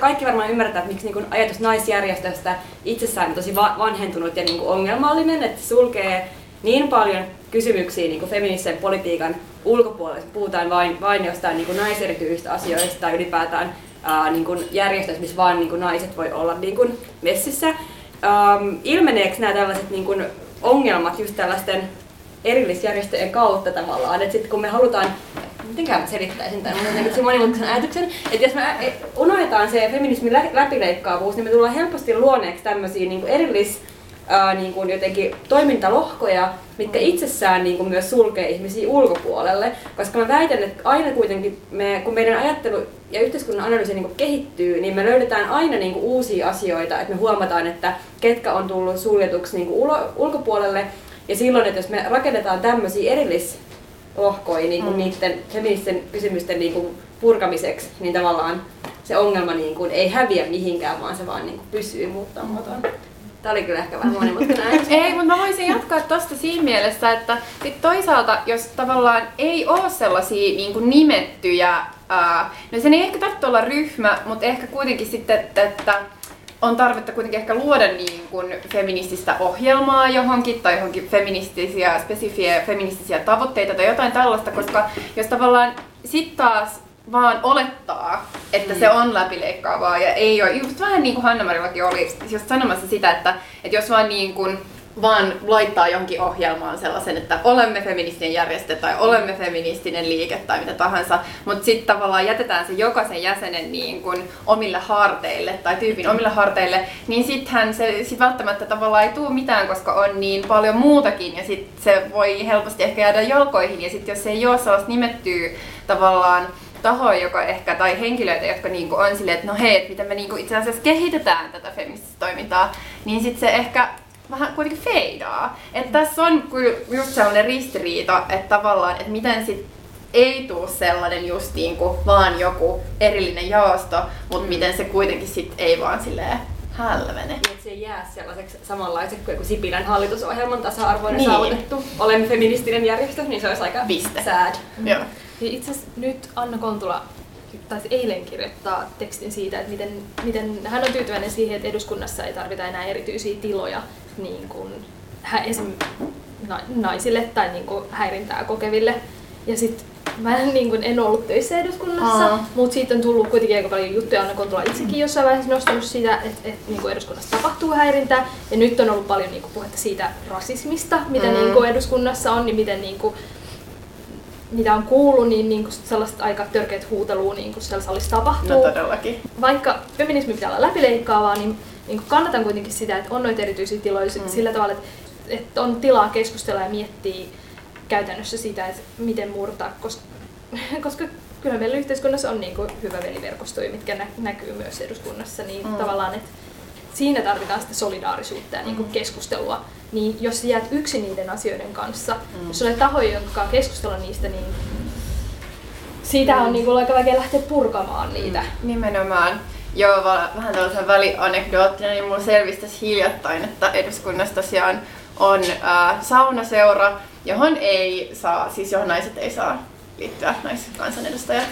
kaikki varmaan ymmärtää, että miksi niin ajatus naisjärjestöstä itsessään on tosi vanhentunut ja niin kuin ongelmallinen, että se sulkee niin paljon kysymyksiä niin feministisen politiikan ulkopuolella. Puhutaan vain, vain jostain niin naiserityistä asioista tai ylipäätään ää, niin järjestöistä, missä vain niin naiset voi olla niin kuin messissä. Ähm, ilmeneekö nämä tällaiset niin kuin ongelmat just tällaisten erillisjärjestöjen kautta tavallaan, että sitten kun me halutaan mitenkään mä selittäisin tämän, se monimutkaisen ajatuksen, että jos me unohdetaan se feminismin läpileikkaavuus, niin me tullaan helposti luoneeksi tämmöisiä niin erillis ää, niin kuin jotenkin toimintalohkoja, mitkä itsessään niin kuin myös sulkee ihmisiä ulkopuolelle. Koska mä väitän, että aina kuitenkin, me, kun meidän ajattelu ja yhteiskunnan analyysi niin kuin kehittyy, niin me löydetään aina niin kuin uusia asioita, että me huomataan, että ketkä on tullut suljetuksi niin kuin ulo, ulkopuolelle. Ja silloin, että jos me rakennetaan tämmöisiä erillislohkoja niin kuin mm. niiden feminististen kysymysten niin kuin purkamiseksi, niin tavallaan se ongelma niin kuin ei häviä mihinkään, vaan se vaan niin kuin pysyy muuttamaton. Tämä oli kyllä ehkä vähän monimutkainen Ei, mutta mä voisin jatkaa tuosta siinä mielessä, että sit toisaalta, jos tavallaan ei ole sellaisia niin kuin nimettyjä, ää, no sen ei ehkä tarvitse olla ryhmä, mutta ehkä kuitenkin sitten, että, että on tarvetta kuitenkin ehkä luoda niin kuin feminististä ohjelmaa johonkin tai johonkin feministisiä, spesifiä feministisiä tavoitteita tai jotain tällaista, koska jos tavallaan sitten taas vaan olettaa, että mm. se on läpileikkaavaa ja ei ole. Just vähän niin kuin Hanna-Marillakin oli just sanomassa sitä, että, että jos vaan niin kuin vaan laittaa jonkin ohjelmaan sellaisen, että olemme feministinen järjestö tai olemme feministinen liike tai mitä tahansa, mutta sitten tavallaan jätetään se jokaisen jäsenen niin kuin omille harteille tai tyypin omille harteille, niin sittenhän se sit välttämättä tavallaan ei tule mitään, koska on niin paljon muutakin ja sitten se voi helposti ehkä jäädä jalkoihin ja sitten jos ei ole sellaista nimettyä tavallaan tahoa, joka ehkä, tai henkilöitä, jotka niinku on silleen, että no hei, että miten me niinku itse asiassa kehitetään tätä feminististä toimintaa, niin sitten se ehkä vähän kuitenkin feidaa. Että tässä on just sellainen ristiriita, että tavallaan, että miten sit ei tuu sellainen just niin kuin vaan joku erillinen jaosto, mutta mm. miten se kuitenkin sit ei vaan silleen hälvene. Niin, että se ei jää sellaiseksi samanlaiseksi kuin joku Sipilän hallitusohjelman tasa-arvoinen niin. saavutettu. Olemme feministinen järjestö, niin se olisi aika Piste. sad. Mm. Joo. Niin itse asiassa nyt Anna Kontula taisi eilen kirjoittaa tekstin siitä, että miten, miten hän on tyytyväinen siihen, että eduskunnassa ei tarvita enää erityisiä tiloja niin kuin, esim. naisille tai niin kuin häirintää kokeville. Ja sitten mä en, niin kuin, en ollut töissä eduskunnassa, Aa. mutta siitä on tullut kuitenkin aika paljon juttuja. Anna Kontula itsekin jossain vaiheessa nostanut sitä, että, että niin kuin eduskunnassa tapahtuu häirintää. Ja nyt on ollut paljon niin kuin, puhetta siitä rasismista, mitä mm. niin kuin, eduskunnassa on, niin miten niin kuin, mitä on kuullut, niin, niin kuin sellaista aika törkeät huutelua niin kuin siellä salissa tapahtuu. No todellakin. Vaikka feminismi pitää olla läpileikkaavaa, niin, niin kuin kannatan kuitenkin sitä, että on noita erityisiä tiloja mm. sillä tavalla, että, että on tilaa keskustella ja miettiä käytännössä sitä, että miten murtaa, koska, koska kyllä meillä yhteiskunnassa on niin kuin hyvä veliverkostoja, mitkä nä- näkyy myös eduskunnassa, niin mm. tavallaan, että siinä tarvitaan sitä solidaarisuutta ja niin kuin mm. keskustelua. Niin jos jäät yksin niiden asioiden kanssa, mm. jos olet tahoja, jotka keskustella niistä, niin siitä on niin kuin aika vaikea lähteä purkamaan niitä. Mm. Nimenomaan. Joo, vähän tällaisen välianekdoottina, niin mulla selvisi tässä hiljattain, että eduskunnassa tosiaan on äh, saunaseura, johon ei saa, siis johon naiset ei saa liittyä naiskansanedustajat.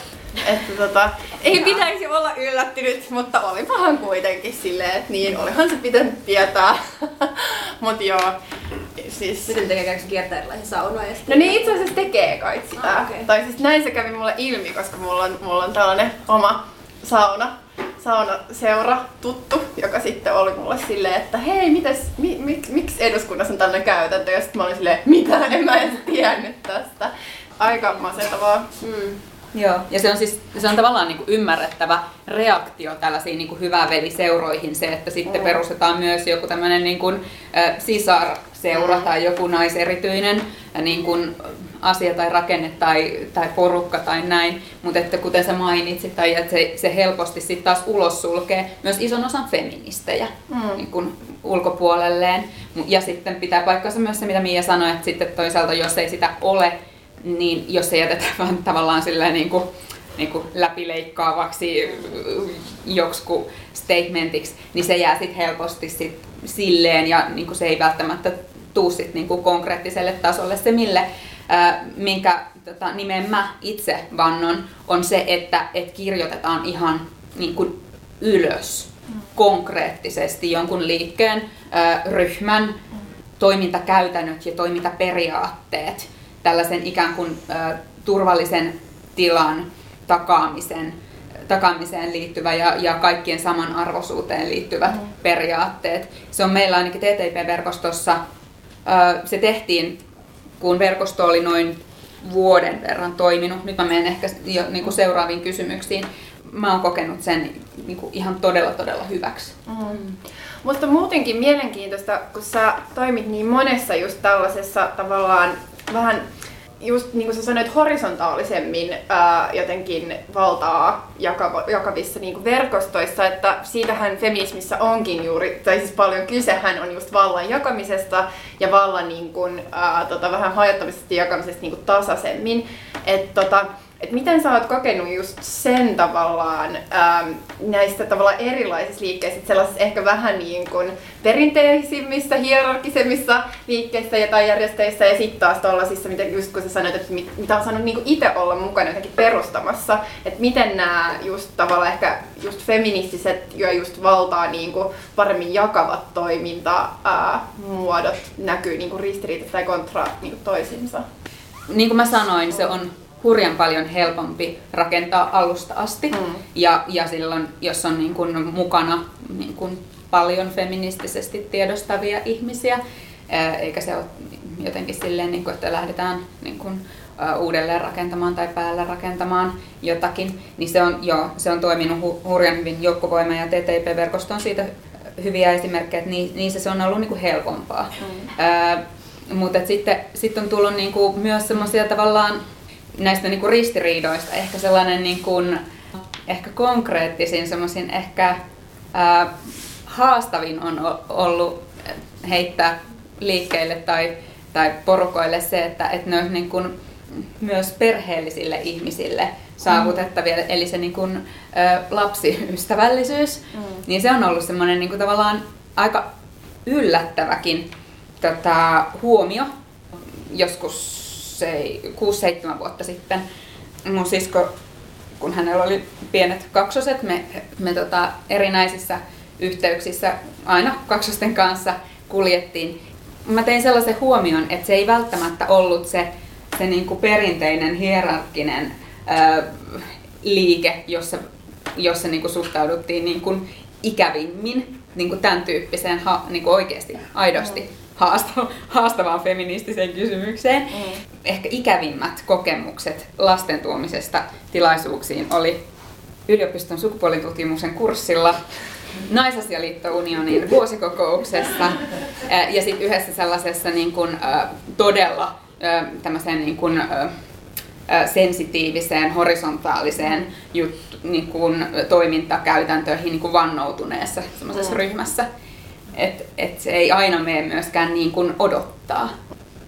Että tota, ei pitäisi olla yllättynyt, mutta olipahan kuitenkin silleen, että niin, olihan se pitänyt tietää. Mut joo, siis... Miten tekee käykö kiertää erilaisia saunoja? No niin itse asiassa tekee kai sitä. Ah, okei. Tai siis näin se kävi mulle ilmi, koska mulla on, mulla on tällainen oma sauna, saunaseura tuttu, joka sitten oli mulle silleen, että hei, mites, mi, mik, miksi eduskunnassa on tällainen käytäntö? Ja sitten mä olin silleen, mitä, en mä edes tiennyt tästä. Aika masentavaa. Mm. Joo, ja se on siis se on tavallaan niin kuin ymmärrettävä reaktio tällaisiin niin kuin hyvää veliseuroihin se, että sitten Mm. perustetaan myös joku tämmöinen niin kuin, äh, sisarseura Mm. tai joku naiserityinen äh, niin kuin asia tai rakenne tai, tai porukka tai näin, mutta että kuten sä mainitsit, tai että se, se helposti sitten taas ulos sulkee myös ison osan feministejä Mm. niin kuin ulkopuolelleen. Ja sitten pitää paikkansa myös se, mitä Mia sanoi, että sitten toisaalta jos ei sitä ole, niin jos se jätetään vaan tavallaan silleen niin kuin, niin kuin läpileikkaavaksi joksku statementiksi, niin se jää sitten helposti sit silleen ja niin kuin se ei välttämättä tuu sit niin kuin konkreettiselle tasolle. Se, mille, ää, minkä tota, nimen mä itse vannon, on se, että et kirjoitetaan ihan niin kuin ylös konkreettisesti jonkun liikkeen, ää, ryhmän toimintakäytännöt ja toimintaperiaatteet tällaisen ikään kuin ä, turvallisen tilan takaamisen, takaamiseen liittyvä ja, ja kaikkien samanarvoisuuteen liittyvät mm. periaatteet. Se on meillä ainakin TTIP-verkostossa, ä, se tehtiin kun verkosto oli noin vuoden verran toiminut. Nyt mä menen ehkä jo niin kuin seuraaviin kysymyksiin. Mä oon kokenut sen niin kuin ihan todella todella hyväksi. Mm. Musta on muutenkin mielenkiintoista, kun sä toimit niin monessa just tällaisessa tavallaan vähän just niin kuin sä sanoit, horisontaalisemmin ää, jotenkin valtaa jakava, jakavissa niin kuin verkostoissa, että siitähän feminismissä onkin juuri, tai siis paljon kysehän on just vallan jakamisesta ja vallan niin kuin, ää, tota, vähän hajottamisesta ja jakamisesta niin kuin tasaisemmin. Että tota, et miten sä oot kokenut just sen tavallaan ähm, näistä tavallaan erilaisissa liikkeissä, sellaisissa ehkä vähän niin kuin perinteisimmissä, hierarkisemmissa liikkeissä ja tai järjestöissä ja sitten taas tuollaisissa, mitä just kun sä sanoit, että mit, mitä on saanut niin itse olla mukana jotenkin perustamassa, että miten nämä just tavallaan ehkä just feministiset ja just valtaa niin kuin paremmin jakavat toimintamuodot näkyy niin kuin ristiriitassa tai kontra niin kuin toisiinsa. Niin kuin mä sanoin, se on hurjan paljon helpompi rakentaa alusta asti. Mm. Ja, ja silloin, jos on niin kuin mukana niin kuin paljon feministisesti tiedostavia ihmisiä, eikä se ole jotenkin silleen, niin kuin, että lähdetään niin kuin, uudelleen rakentamaan tai päällä rakentamaan jotakin, niin se on, joo, se on toiminut hu- hurjan hyvin joukkovoima ja TTIP-verkosto on siitä hyviä esimerkkejä, että ni- niissä se on ollut niin kuin helpompaa. Mm. Ää, mutta sitten sit on tullut niinku myös semmoisia tavallaan näistä niinku ristiriidoista ehkä sellainen niinku, ehkä konkreettisin semmoisin ehkä ää, haastavin on ollut heittää liikkeelle tai, tai porukoille se, että et ne olisi niinku myös perheellisille ihmisille saavutettavia, eli se niin kuin, ö, lapsiystävällisyys, Mm. niin se on ollut semmoinen niin kuin tavallaan aika yllättäväkin tota, huomio joskus 6-7 vuotta sitten. Mun sisko, kun hänellä oli pienet kaksoset, me, me tota, erinäisissä yhteyksissä aina kaksosten kanssa kuljettiin. Mä tein sellaisen huomion, että se ei välttämättä ollut se, se niin kuin perinteinen hierarkkinen ö, liike, jossa, jossa niin kuin suhtauduttiin niin kuin ikävimmin niin kuin tämän tyyppiseen ha, niin kuin oikeasti aidosti haastava, haastavaan feministiseen kysymykseen. Mm. Ehkä ikävimmät kokemukset lasten tuomisesta tilaisuuksiin oli yliopiston sukupuolitutkimuksen kurssilla Naisasialiitto-unionin vuosikokouksessa ja sitten yhdessä sellaisessa niin kun, todella tämmöiseen niin kun, sensitiiviseen, horisontaaliseen jut, niin kun, toimintakäytäntöihin niin kun vannoutuneessa semmoisessa Mm. ryhmässä. Että et se ei aina mene myöskään niin kuin odottaa.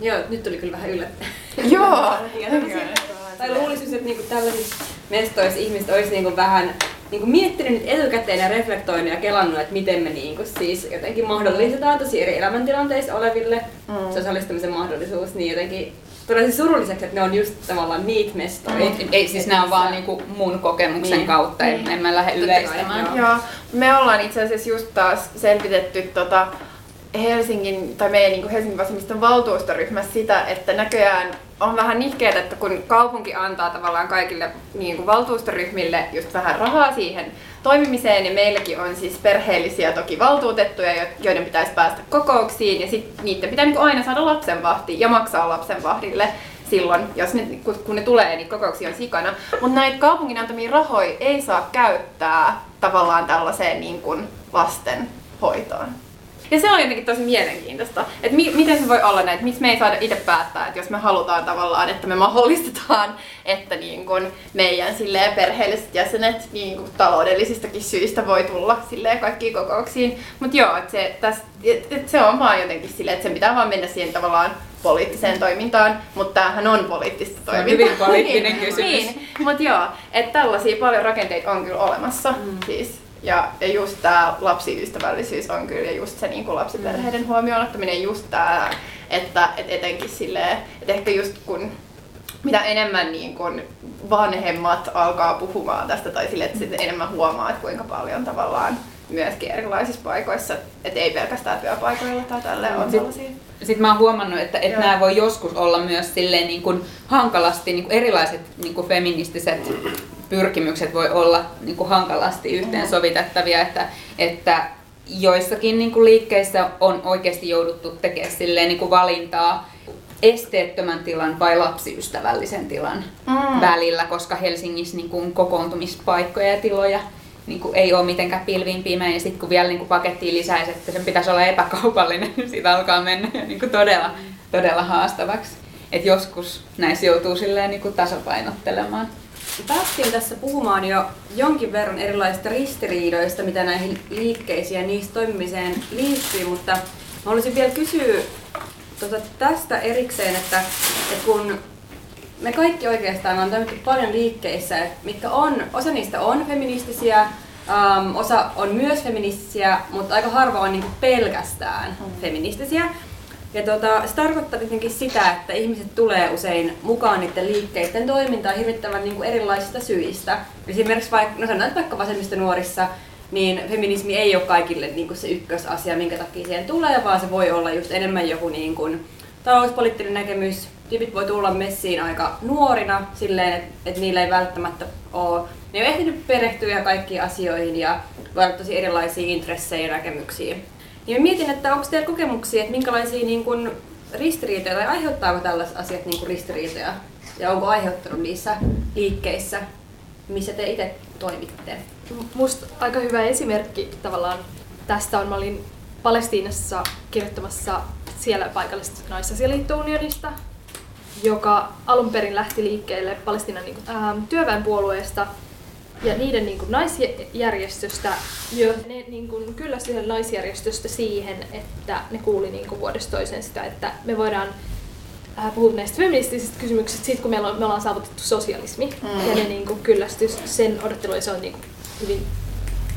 Joo, nyt tuli kyllä vähän yllättäen. Joo. Tai luulisin, että niinku tällaisissa mestoissa ihmiset olisi niinku vähän niinku miettinyt nyt etukäteen ja reflektoinut ja kelannut, että miten me niinku siis jotenkin mahdollistetaan tosi eri elämäntilanteissa oleville Mm. mm. osallistumisen mahdollisuus, niin jotenkin siis surulliseksi, että ne on just tavallaan niitä mestoja. Ei, ei siis nämä on vaan niinku mun kokemuksen Niin. kautta, en, en mä lähde yleistämään. joo. Joo, me ollaan itse asiassa just taas selvitetty tota Helsingin, tai meidän niin Helsingin vasemmiston valtuustoryhmässä sitä, että näköjään on vähän nihkeetä, että kun kaupunki antaa tavallaan kaikille niin kuin valtuustoryhmille just vähän rahaa siihen toimimiseen, niin meilläkin on siis perheellisiä toki valtuutettuja, jo- joiden pitäisi päästä kokouksiin, ja sitten niiden pitää niin kuin aina saada lapsenvahti ja maksaa lapsenvahdille silloin, jos ne, kun ne tulee, niin kokouksia on sikana. Mutta näitä kaupungin antamia rahoja ei saa käyttää tavallaan tällaiseen niin kuin lasten hoitoon. Ja se on jotenkin tosi mielenkiintoista, että mi- miten se voi olla näin, että miksi me ei saada itse päättää, että jos me halutaan tavallaan, että me mahdollistetaan, että niin kun meidän silleen perheelliset jäsenet niin kun taloudellisistakin syistä voi tulla silleen kaikkiin kokouksiin. Mutta joo, että se, täs, et, et se on vaan jotenkin silleen, että sen pitää vaan mennä siihen tavallaan poliittiseen toimintaan, mutta tämähän on poliittista on toimintaa. hyvin poliittinen Niin, kysymys. Niin, mutta joo, että tällaisia paljon rakenteita on kyllä olemassa. Mm. Siis, ja, ja just tämä lapsiystävällisyys on kyllä ja just se niin kuin lapsiperheiden huomioon ottaminen, just tämä, että et etenkin silleen, että ehkä just kun mitä enemmän niin kun vanhemmat alkaa puhumaan tästä tai sille, että sitten enemmän huomaa, että kuinka paljon tavallaan myöskin erilaisissa paikoissa, että ei pelkästään työpaikoilla tai tälleen on Sit- sellaisia. Sitten mä oon huomannut, että, että nämä voi joskus olla myös silleen niin kuin hankalasti, niin kuin erilaiset niin kuin feministiset pyrkimykset voi olla niin kuin hankalasti yhteensovitettavia, että, että joissakin niin kuin liikkeissä on oikeasti jouduttu tekemään silleen niin kuin valintaa esteettömän tilan vai lapsiystävällisen tilan Mm. välillä, koska Helsingissä niin kuin kokoontumispaikkoja ja tiloja niin kuin ei ole mitenkään pilviin pimeä ja sitten kun vielä niin kuin pakettiin lisäisi, että sen pitäisi olla epäkaupallinen, niin siitä alkaa mennä jo niin kuin todella, todella haastavaksi. Et joskus näissä joutuu silleen niin kuin tasapainottelemaan. Päästiin tässä puhumaan jo jonkin verran erilaisista ristiriidoista, mitä näihin liikkeisiin ja niistä toimimiseen liittyy, mutta haluaisin vielä kysyä tota, tästä erikseen, että, että kun me kaikki oikeastaan on toimittu paljon liikkeissä, mitkä on, osa niistä on feministisiä, ähm, osa on myös feministisiä, mutta aika harva on niinku pelkästään feministisiä. Ja tota, se tarkoittaa tietenkin sitä, että ihmiset tulee usein mukaan niiden liikkeiden toimintaan hirvittävän niin kuin erilaisista syistä. Esimerkiksi vaikka, no sanotaan, että vaikka vasemmistonuorissa, niin feminismi ei ole kaikille niin kuin se ykkösasia, minkä takia siihen tulee, vaan se voi olla just enemmän joku niin kuin talouspoliittinen näkemys. Tyypit voi tulla messiin aika nuorina silleen, että, että niillä ei välttämättä ole, ne ole ehtinyt perehtyä kaikkiin asioihin ja voi olla tosi erilaisia intressejä ja näkemyksiä. Niin mietin, että onko teillä kokemuksia, että minkälaisia niin kun, ristiriitoja tai aiheuttaako tällaiset asiat niin kun, ristiriitoja ja onko aiheuttanut niissä liikkeissä, missä te itse toimitte? Musta aika hyvä esimerkki tavallaan tästä on, mä olin Palestiinassa kirjoittamassa siellä paikallisesta naisasialiitto-unionista, joka alun perin lähti liikkeelle Palestiinan niin kuin, ää, työväenpuolueesta ja niiden niin kuin, naisjärjestöstä, jo, ne niin kuin, kyllästyivät naisjärjestöstä siihen, että ne kuuli niin kuin, vuodesta toiseen sitä, että me voidaan äh, puhua näistä feministisistä kysymyksistä sit kun meillä on, me ollaan saavutettu sosialismi. Mm. Ja ne niin kuin, kyllästyi sen odotteluun, ja se on niin kuin, hyvin,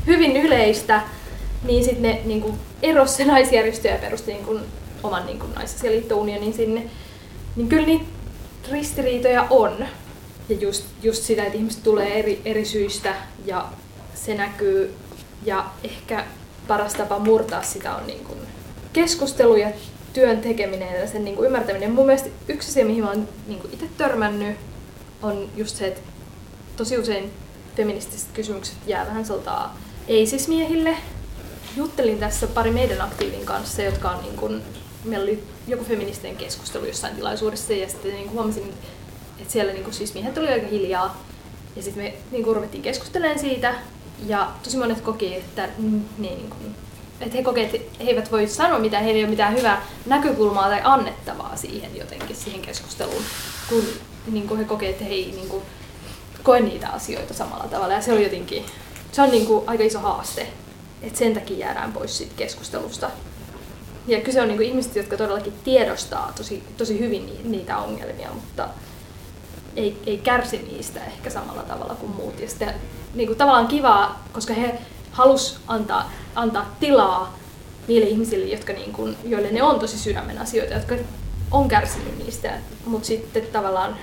hyvin yleistä. Niin sitten ne niin kuin, erosi se naisjärjestö ja perusti niin kuin, oman niin kuin, naisasialiitto-unionin sinne. Niin kyllä niitä ristiriitoja on. Ja just, just sitä, että ihmiset tulee eri, eri syistä ja se näkyy. Ja ehkä paras tapa murtaa sitä on niin kuin keskustelu ja työn tekeminen ja sen niin kuin ymmärtäminen. Mun mielestä yksi asia, mihin mä oon niin kuin itse törmännyt, on just se, että tosi usein feministiset kysymykset jää vähän saltaa ei-sis-miehille. Juttelin tässä pari meidän aktiivin kanssa, jotka on niin kuin, meillä oli joku feministinen keskustelu jossain tilaisuudessa ja sitten niin kuin huomasin, että siellä niin kuin siis miehet oli aika hiljaa. Ja sitten me niin kuin ruvettiin keskustelemaan siitä ja tosi monet koki, että, niin, niin kuin, että he kokee, että he eivät voi sanoa mitään, heillä ei ole mitään hyvää näkökulmaa tai annettavaa siihen jotenkin siihen keskusteluun, kun niin kuin he kokee, että he ei niin kuin, koe niitä asioita samalla tavalla. Ja se on jotenkin, se on niin kuin, aika iso haaste, että sen takia jäädään pois siitä keskustelusta. Ja kyse on niin kuin ihmisistä, jotka todellakin tiedostaa tosi, tosi hyvin ni- niitä ongelmia, mutta ei, ei kärsi niistä ehkä samalla tavalla kuin muut. Ja sitten niin kuin tavallaan kivaa, koska he halus antaa, antaa tilaa niille ihmisille, jotka niin kuin, joille ne on tosi sydämen asioita, jotka on kärsinyt niistä, mutta sitten tavallaan,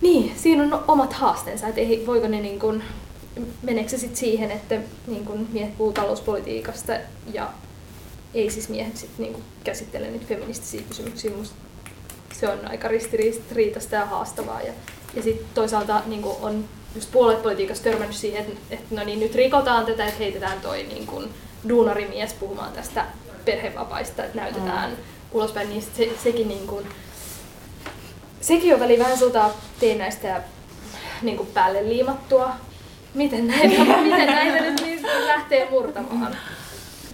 niin, siinä on omat haasteensa, että ei, voiko ne niin kuin, meneekö se sitten siihen, että niin kuin miehet talouspolitiikasta ja ei siis miehet sitten niin käsittele niitä feministisiä kysymyksiä. Musta se on aika ristiriitaista ja haastavaa. Ja, ja sitten toisaalta niin on just puoluepolitiikassa törmännyt siihen, että, että no niin, nyt rikotaan tätä, että heitetään toi niin kuin duunarimies puhumaan tästä perhevapaista, että näytetään mm. ulospäin, niin se, sekin, niin kuin, sekin on väliin vähän sulta näistä niin kuin päälle liimattua. Miten näitä, miten näitä nyt niin lähtee murtamaan?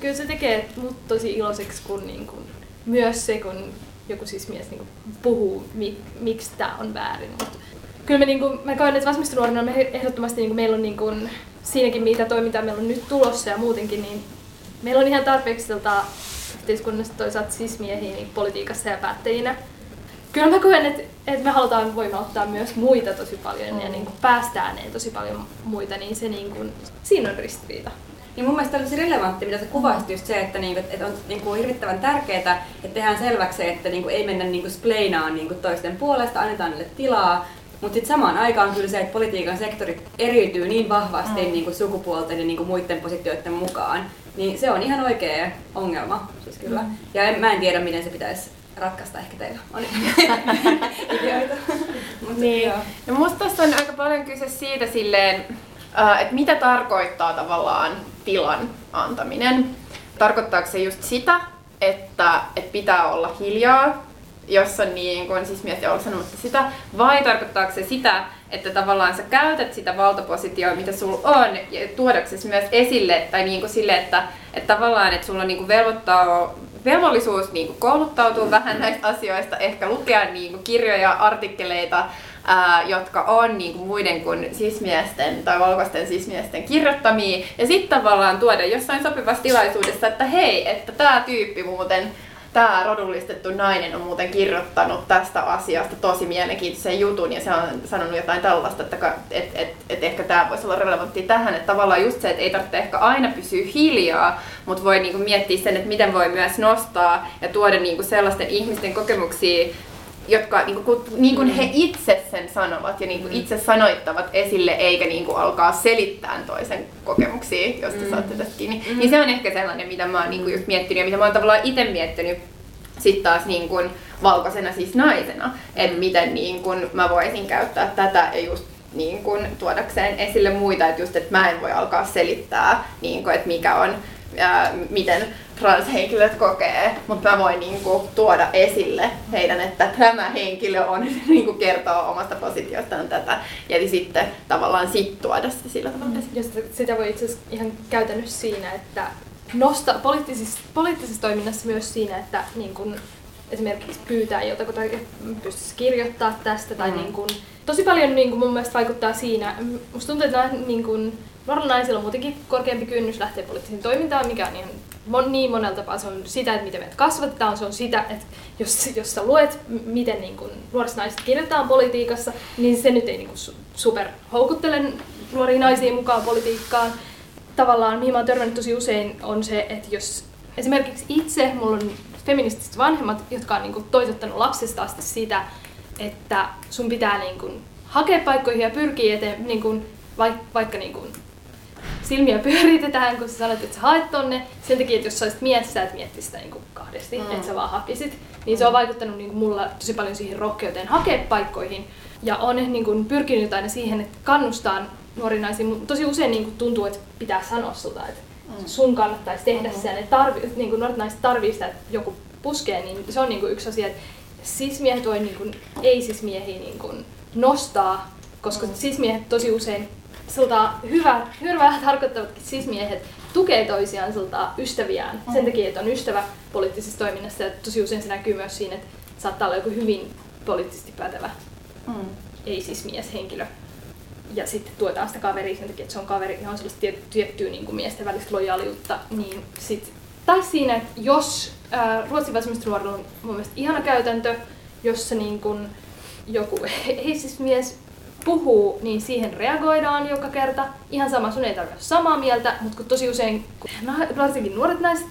Kyllä se tekee mut tosi iloiseksi, kun niin kuin, myös se, kun joku siis mies niin kuin, puhuu, mi, miksi tämä on väärin. Mut kyllä me, niin kuin, mä koen, että vasemmistonuorina me ehdottomasti niin kuin, meillä on niin kuin, siinäkin, mitä toimintaa meillä on nyt tulossa ja muutenkin, niin meillä on ihan tarpeeksi tota, yhteiskunnasta toisaalta sismiehiä niin politiikassa ja päättäjinä. Kyllä mä koen, että, että me halutaan voimauttaa myös muita tosi paljon mm. ja niin kuin päästään tosi paljon muita, niin se niin kuin, siinä on ristiriita. Niin mun mielestä olisi relevantti, mitä sä kuvasit just se, että, niinku, että on niinku hirvittävän tärkeää, että tehdään selväksi, että niinku, ei mennä niinku spleinaan niinku toisten puolesta, annetaan niille tilaa, mutta sitten samaan aikaan kyllä se, että politiikan sektorit eriytyy niin vahvasti mm. niin kuin sukupuolten ja niin kuin muiden positioiden mukaan, niin se on ihan oikea ongelma. Siis kyllä. Mm. Ja en, mä en tiedä, miten se pitäisi ratkaista. Ehkä teillä on ideoita. niin. No musta tässä on aika paljon kyse siitä silleen, äh, että mitä tarkoittaa tavallaan tilan antaminen. Tarkoittaako se just sitä, että, että pitää olla hiljaa jos on niin kuin, siis mies olla sanomatta sitä, vai tarkoittaako se sitä, että tavallaan sä käytät sitä valtapositioa, mitä sulla on, ja tuodaksesi myös esille, tai niin kuin sille, että, että tavallaan, että sulla on niin kuin velvoittaa, velvollisuus niin kuin kouluttautua vähän näistä asioista, ehkä lukea niin kuin kirjoja, artikkeleita, ää, jotka on niin kuin muiden kuin sismiesten tai valkoisten sismiesten kirjoittamia, ja sitten tavallaan tuoda jossain sopivassa tilaisuudessa, että hei, että tämä tyyppi muuten tämä rodullistettu nainen on muuten kirjoittanut tästä asiasta tosi mielenkiintoisen jutun ja se on sanonut jotain tällaista, että et, et, et ehkä tämä voisi olla relevantti tähän, että tavallaan just se, että ei tarvitse ehkä aina pysyä hiljaa, mutta voi niinku miettiä sen, että miten voi myös nostaa ja tuoda niinku sellaisten ihmisten kokemuksia jotka niin kuin, niin kuin he mm. itse sen sanovat ja niin kuin mm. itse sanoittavat esille, eikä niin kuin alkaa selittää toisen kokemuksia, josta mm. saatte tästä kiinni. Mm. Niin se on ehkä sellainen, mitä mä oon niin kuin just miettinyt ja mitä mä oon tavallaan itse miettinyt sitten taas niin kuin valkoisena siis naisena, että miten niin kuin mä voisin käyttää tätä ja just niin kuin tuodakseen esille muita, että just, että mä en voi alkaa selittää, niin kuin, että mikä on, ää, miten transhenkilöt kokee, mutta mä voin niinku tuoda esille heidän, että tämä henkilö on niinku kertoo omasta positiostaan tätä ja sitten tavallaan sit tuoda se sillä tavalla mm. Ja sitä voi itse asiassa ihan käytännössä siinä, että nosta poliittisessa, poliittisessa toiminnassa myös siinä, että niin kun esimerkiksi pyytää jotakuta, pystyisi kirjoittaa tästä tai mm. niin kun, tosi paljon niin kun mun mielestä vaikuttaa siinä, musta tuntuu, että niin kun, nuorilla naisilla on muutenkin korkeampi kynnys lähteä poliittiseen toimintaan, mikä on ihan mon, niin monella tapaa. Se on sitä, että miten meidät kasvatetaan, se on sitä, että jos, jos sä luet, miten niin kun, nuoriset naiset kirjoitetaan politiikassa, niin se nyt ei niin kun, super houkuttele nuoria naisia mukaan politiikkaan. Tavallaan, mihin mä oon törmännyt tosi usein, on se, että jos esimerkiksi itse, mulla on feministiset vanhemmat, jotka on niin kun, toitottanut lapsesta asti sitä, että sun pitää niin kun, hakea paikkoihin ja pyrkiä eteen, niin kun, vaikka, vaikka niin kun, silmiä pyöritetään, kun sä sanot, että sä haet tonne. Sen takia, että jos sä olisit mies, sä et miettisi sitä niin kahdesti, mm. että sä vaan hakisit. Niin se on vaikuttanut niin kuin mulla tosi paljon siihen rohkeuteen hakea paikkoihin. Ja on niin kuin pyrkinyt aina siihen, että kannustaa nuoria naisia. Tosi usein niin kuin tuntuu, että pitää sanoa sulta, että mm. sun kannattaisi tehdä mm. se. Ja ne tarvi, niin kuin nuoret naiset tarvii sitä, että joku puskee, niin se on niin kuin yksi asia, että sismiehet voi niin kuin, ei sismiehiä niin kuin nostaa, koska mm. sismiehet tosi usein sulta hyvä, hyvää tarkoittavatkin sismiehet tukee toisiaan sulta ystäviään mm. sen takia, että on ystävä poliittisessa toiminnassa ja tosi usein se näkyy myös siinä, että saattaa olla joku hyvin poliittisesti pätevä mm. ei siis mieshenkilö. Ja sitten tuetaan sitä kaveria sen takia, että se on kaveri, ihan sellaista tiettyä niin kuin miesten välistä lojaaliutta. Niin sit, tai siinä, että jos ää, Ruotsin vasemmistonuorilla on mun mielestä ihana käytäntö, jossa niin kuin joku ei siis mies puhuu, niin siihen reagoidaan joka kerta. Ihan sama, sun ei tarvitse samaa mieltä, mutta kun tosi usein, kun varsinkin nuoret naiset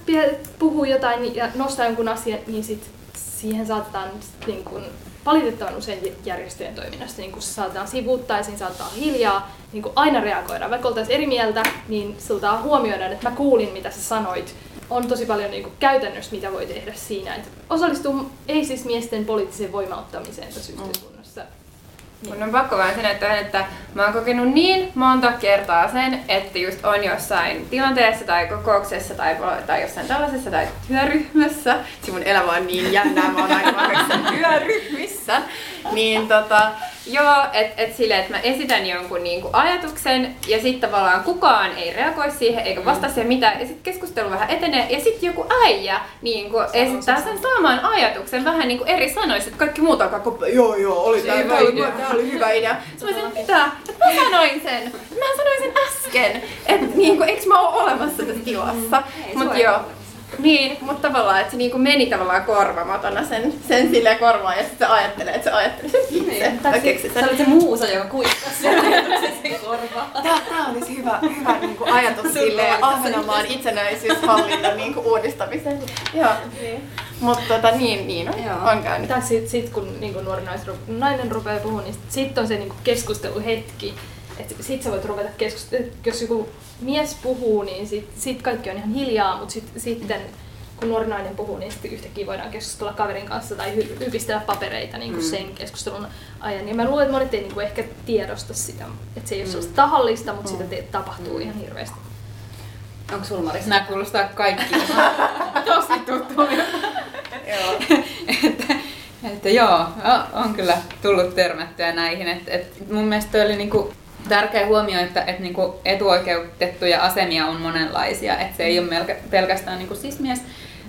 puhuu jotain ja nostaa jonkun asian, niin sit siihen saatetaan niin kuin, valitettavan usein järjestöjen toiminnassa niin kun se saatetaan sivuuttaa ja siinä saattaa hiljaa niin kuin aina reagoida. Vaikka oltaisiin eri mieltä, niin sulta huomioidaan, että mä kuulin mitä sä sanoit. On tosi paljon niin kuin, käytännössä, mitä voi tehdä siinä. Että osallistuu ei siis miesten poliittiseen voimauttamiseen tässä yhteiskunnassa. Mun on pakko vaan sanoa tähän, että mä oon kokenut niin monta kertaa sen, että just on jossain tilanteessa tai kokouksessa tai, tai jossain tällaisessa tai työryhmässä. Se mun elämä on niin jännää, mä oon aina työryhmissä. Niin tota, Joo, että et silleen, että mä esitän jonkun niinku ajatuksen ja sitten tavallaan kukaan ei reagoi siihen eikä vastaa siihen mitään ja sitten keskustelu vähän etenee ja sitten joku äijä niinku esittää sen saman ajatuksen vähän niinku eri sanoissa, että kaikki muut alkaa koppa, joo joo, oli tää, hyvä idea. Tää oli hyvä idea. Sitten mä sanoin, mitä? Että mä sanoin sen. Mä sanoin sen äsken. Että niinku, eikö mä oo olemassa tässä tilassa? Mut joo. Niin, mutta tavallaan, että se niinku meni tavallaan korvamatona sen, sen silleen korvaan ja sitten se ajattelee, että se ajattelee sen itse. Niin. Tai keksi sen. Se oli se muusa, joka kuikkasi sen sen korvaan. Tää, tää olisi hyvä, hyvä niinku ajatus silleen Ahvenanmaan itsenäisyyshallinnon niinku uudistamiseen. Joo. Niin. Mutta tota, niin, niin on, Joo. on käynyt. Tai sit, sit kun niinku nuori nais, nainen rupeaa puhumaan, niin sitten on se niinku keskusteluhetki. Että sit sä voit ruveta keskustelemaan, jos joku mies puhuu, niin sit, sit kaikki on ihan hiljaa, mutta sit, sitten kun nuori nainen puhuu, niin sitten yhtäkkiä voidaan keskustella kaverin kanssa tai hy- ypistellä papereita niin kuin mm. sen keskustelun ajan. Ja mä luulen, että monet ei niin kuin ehkä tiedosta sitä, että se ei ole mm. sellaista tahallista, mutta mm. sitä te- tapahtuu mm. ihan hirveästi. Onko sulla Marissa? Nämä kuulostaa kaikki tosi tuttuja. joo. että, että joo, on kyllä tullut törmättyä näihin. Et, et mun mielestä oli niinku tärkeä huomio, että, että niin kuin etuoikeutettuja asemia on monenlaisia, että se ei ole melke, pelkästään niin kuin sismies,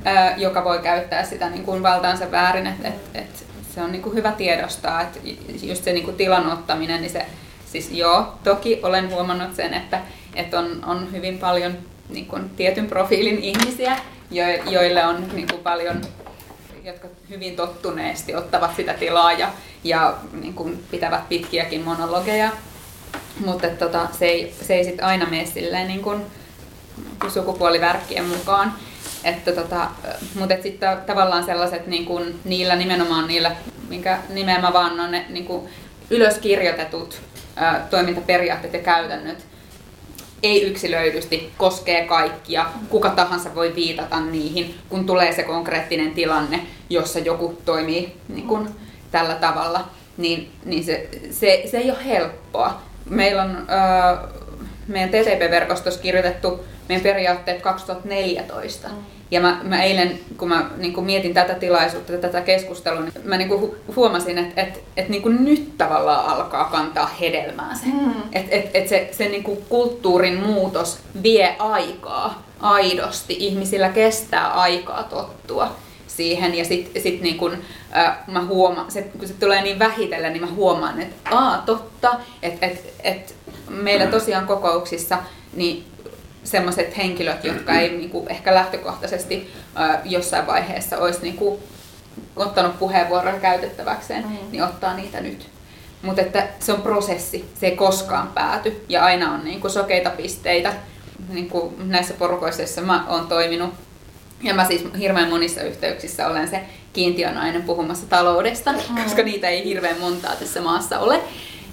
ää, joka voi käyttää sitä niin kuin valtaansa väärin, että, että, että se on niin kuin hyvä tiedostaa, että just se niin kuin tilan ottaminen, niin se, siis joo, toki olen huomannut sen, että, että on, on hyvin paljon niin kuin tietyn profiilin ihmisiä, jo, joille on niin kuin paljon jotka hyvin tottuneesti ottavat sitä tilaa ja, ja niin kuin pitävät pitkiäkin monologeja mutta tota, se ei, se ei sit aina mene silleen niin kuin sukupuolivärkkien mukaan. Että tota, mutta sitten tavallaan sellaiset niin kuin, niillä nimenomaan niillä, minkä nimeä mä vaan on ne niin kuin ylöskirjoitetut ää, toimintaperiaatteet ja käytännöt, ei yksilöidysti koskee kaikkia. Kuka tahansa voi viitata niihin, kun tulee se konkreettinen tilanne, jossa joku toimii niin kuin, tällä tavalla. Niin, niin se, se, se ei ole helppoa meillä on äh, meidän TTP-verkostossa kirjoitettu meidän periaatteet 2014. Mm. Ja mä, mä eilen, kun mä niin kun mietin tätä tilaisuutta, tätä keskustelua, niin mä niin hu- huomasin, että et, et niin nyt tavallaan alkaa kantaa hedelmää se. Mm. Että et, et se, se niin kulttuurin muutos vie aikaa aidosti. Ihmisillä kestää aikaa tottua siihen ja sitten sit niin kun, äh, mä huomaan, se, kun se tulee niin vähitellen, niin mä huomaan, että aa totta, että et, et meillä tosiaan kokouksissa niin sellaiset henkilöt, jotka ei niin kuin, ehkä lähtökohtaisesti äh, jossain vaiheessa olisi niin kuin, ottanut puheenvuoron käytettäväkseen, mm. niin ottaa niitä nyt. Mutta että se on prosessi, se ei koskaan pääty ja aina on niin kuin, sokeita pisteitä. Niin kuin näissä porukoissa, joissa mä oon toiminut, ja mä siis hirveän monissa yhteyksissä olen se kiintiönainen puhumassa taloudesta, mm. koska niitä ei hirveän montaa tässä maassa ole.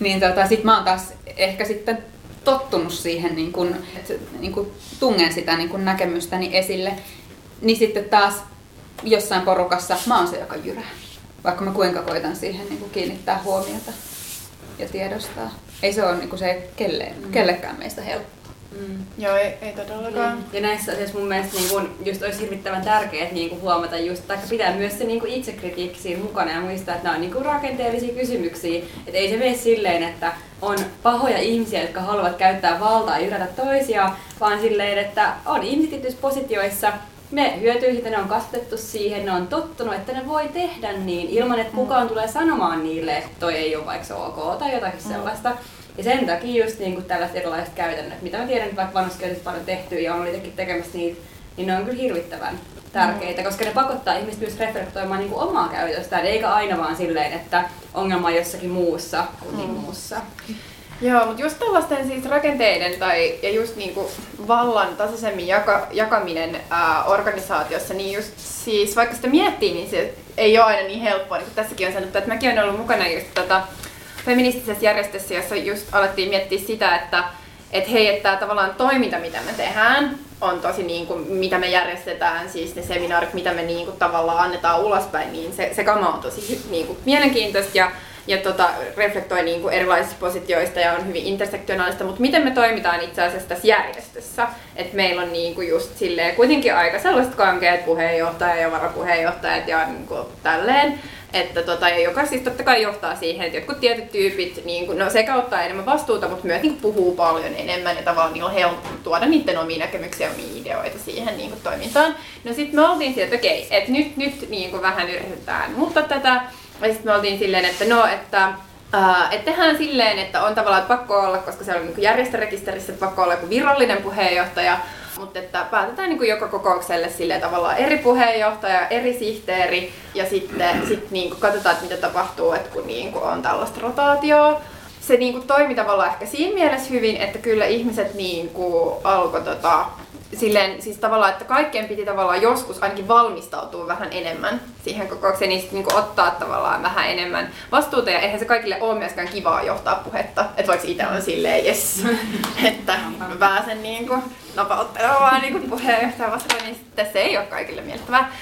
Niin tota, sit mä oon taas ehkä sitten tottunut siihen, niin kun, että niin kun tungen sitä niin kun näkemystäni esille. Niin sitten taas jossain porukassa mä oon se, joka jyrää. Vaikka mä kuinka koitan siihen niin kiinnittää huomiota ja tiedostaa. Ei se ole niin se kelle, mm. kellekään meistä helppo. Mm. Joo, ei, ei todellakaan. Niin. Ja näissä asioissa mun mielestä niin kun, just olisi hirvittävän tärkeää niin kun huomata just, tai pitää myös se niin kun itsekritiikki siinä mukana ja muistaa, että nämä on niin kun rakenteellisia kysymyksiä. Että ei se mene silleen, että on pahoja ihmisiä, jotka haluavat käyttää valtaa ja yrätä toisia, vaan silleen, että on positioissa, ne hyötyy siitä, ne on kasvatettu siihen, ne on tottunut, että ne voi tehdä niin ilman, että kukaan tulee sanomaan niille, että toi ei ole vaikka ok tai jotakin mm. sellaista. Ja sen takia just niin kuin tällaiset erilaiset käytännöt, mitä mä tiedän, että vaikka vanhusköyhyydessä paljon tehty ja on itsekin tekemässä niitä, niin ne on kyllä hirvittävän tärkeitä, mm. koska ne pakottaa ihmiset myös reflektoimaan niin kuin omaa käytöstään, eikä aina vaan silleen, että ongelma on jossakin muussa kuin mm. muussa. Joo, mutta just tällaisten siis rakenteiden tai ja just niinku vallan tasaisemmin jaka, jakaminen ää, organisaatiossa, niin just siis vaikka sitä miettii, niin se ei ole aina niin helppoa, niin kuin tässäkin on sanottu, että mäkin olen ollut mukana just tota, feministisessä järjestössä, jossa just alettiin miettiä sitä, että et hei, että tavallaan toiminta, mitä me tehdään, on tosi niin kuin, mitä me järjestetään, siis ne seminaarit, mitä me niin kuin, tavallaan annetaan ulospäin, niin se, se kama on tosi niin kuin, mielenkiintoista ja, ja tota, reflektoi niin kuin, erilaisista positioista ja on hyvin intersektionaalista, mutta miten me toimitaan itse asiassa tässä järjestössä, että meillä on niin kuin, just silleen, kuitenkin aika sellaiset kankeet puheenjohtaja ja varapuheenjohtajat ja niin kuin, tälleen, että tota, ja joka siis totta kai johtaa siihen, että jotkut tietyt tyypit niin kun, no, sekä ottaa enemmän vastuuta, mutta myös niin puhuu paljon enemmän ja tavallaan niillä on helppo tuoda niiden omia näkemyksiä ja omia ideoita siihen niin toimintaan. No sitten me oltiin sieltä, että okei, että nyt, nyt niin vähän yritetään muuttaa tätä. Ja sitten me oltiin silleen, että no, että Uh, että tehdään silleen, että on tavallaan että pakko olla, koska se on niin järjestörekisterissä, että pakko olla joku virallinen puheenjohtaja, mutta että päätetään niin joka kokoukselle sille tavallaan eri puheenjohtaja, eri sihteeri ja sitten sit niin katsotaan, että mitä tapahtuu, että kun niin kuin on tällaista rotaatioa. Se niin kuin toimi tavallaan ehkä siinä mielessä hyvin, että kyllä ihmiset niin kuin alkoi tota, silleen, siis tavallaan, että kaikkien piti tavallaan joskus ainakin valmistautua vähän enemmän siihen kokoukseen, niin sitten niin ottaa tavallaan vähän enemmän vastuuta. Ja eihän se kaikille ole myöskään kivaa johtaa puhetta. Että vaikka itse on silleen, yes, että pääsen niin napauttelemaan niin kuin puheenjohtajan vastaan, niin sitten se ei ole kaikille miellyttävää.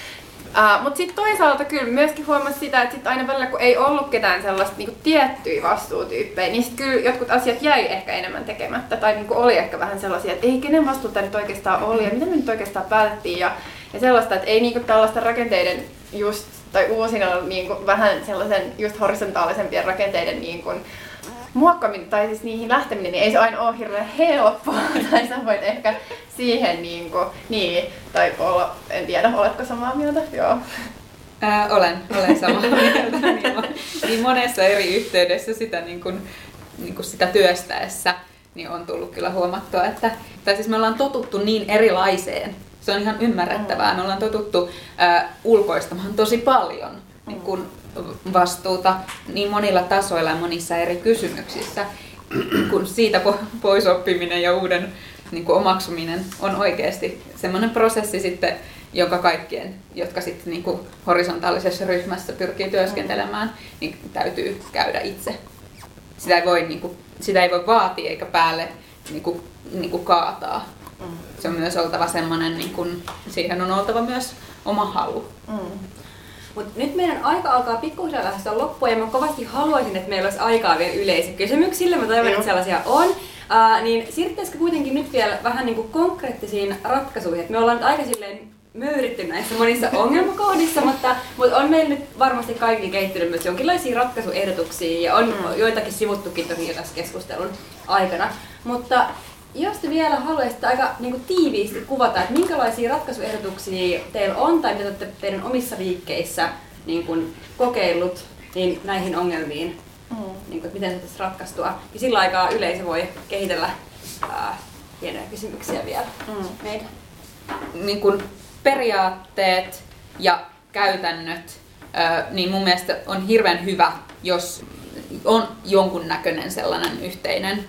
Uh, Mutta sitten toisaalta kyllä myöskin huomasi sitä, että sit aina välillä kun ei ollut ketään sellaista niinku tiettyjä vastuutyyppejä, niin sitten kyllä jotkut asiat jäi ehkä enemmän tekemättä. Tai niinku oli ehkä vähän sellaisia, että ei kenen vastuuta nyt oikeastaan oli ja mitä me nyt oikeastaan päätettiin. Ja, ja sellaista, että ei niinku tällaista rakenteiden just, tai uusina niinku vähän sellaisen just horisontaalisempien rakenteiden niinku, muokkaaminen tai siis niihin lähteminen, niin ei se aina ole hirveän helppoa. tai sä voit ehkä siihen niin, kuin, niin tai olla, en tiedä, oletko samaa mieltä? Joo. Ää, olen, olen samaa mieltä. niin, niin monessa eri yhteydessä sitä, niin kuin, niin kuin sitä työstäessä niin on tullut kyllä huomattua, että tai siis me ollaan totuttu niin erilaiseen. Se on ihan ymmärrettävää. Me ollaan totuttu ää, ulkoistamaan tosi paljon niin kuin vastuuta niin monilla tasoilla ja monissa eri kysymyksissä, kun siitä pois oppiminen ja uuden niin kuin omaksuminen on oikeasti semmoinen prosessi sitten, jonka kaikkien, jotka sitten niin kuin horisontaalisessa ryhmässä pyrkii työskentelemään, niin täytyy käydä itse. Sitä ei voi, niin kuin, sitä ei voi vaatia eikä päälle niin kuin, niin kuin kaataa. Se on myös oltava semmoinen, niin kuin, siihen on oltava myös oma halu. Mm. Mutta nyt meidän aika alkaa pikkuhiljaa lähestyä loppua ja mä kovasti haluaisin, että meillä olisi aikaa vielä yleisökysymyksille. Mä toivon, että sellaisia on. Uh, niin siirryttäisikö kuitenkin nyt vielä vähän niin kuin konkreettisiin ratkaisuihin? Et me ollaan nyt aika silleen möyritty näissä monissa ongelmakohdissa, mutta, mutta on meillä nyt varmasti kaikki kehittynyt myös jonkinlaisia ratkaisuehdotuksia ja on mm. joitakin sivuttukin toki jo tässä keskustelun aikana. Mutta jos te vielä haluaisitte aika niin kuin, tiiviisti kuvata, että minkälaisia ratkaisuehdotuksia teillä on tai mitä olette teidän omissa liikkeissä niin kuin, kokeillut niin näihin ongelmiin, mm. niin kuin, että miten se ratkaistua. Ja sillä aikaa yleisö voi kehitellä ää, hienoja kysymyksiä vielä mm. meidän. Niin kuin periaatteet ja käytännöt, niin mun mielestä on hirveän hyvä, jos on jonkun näköinen sellainen yhteinen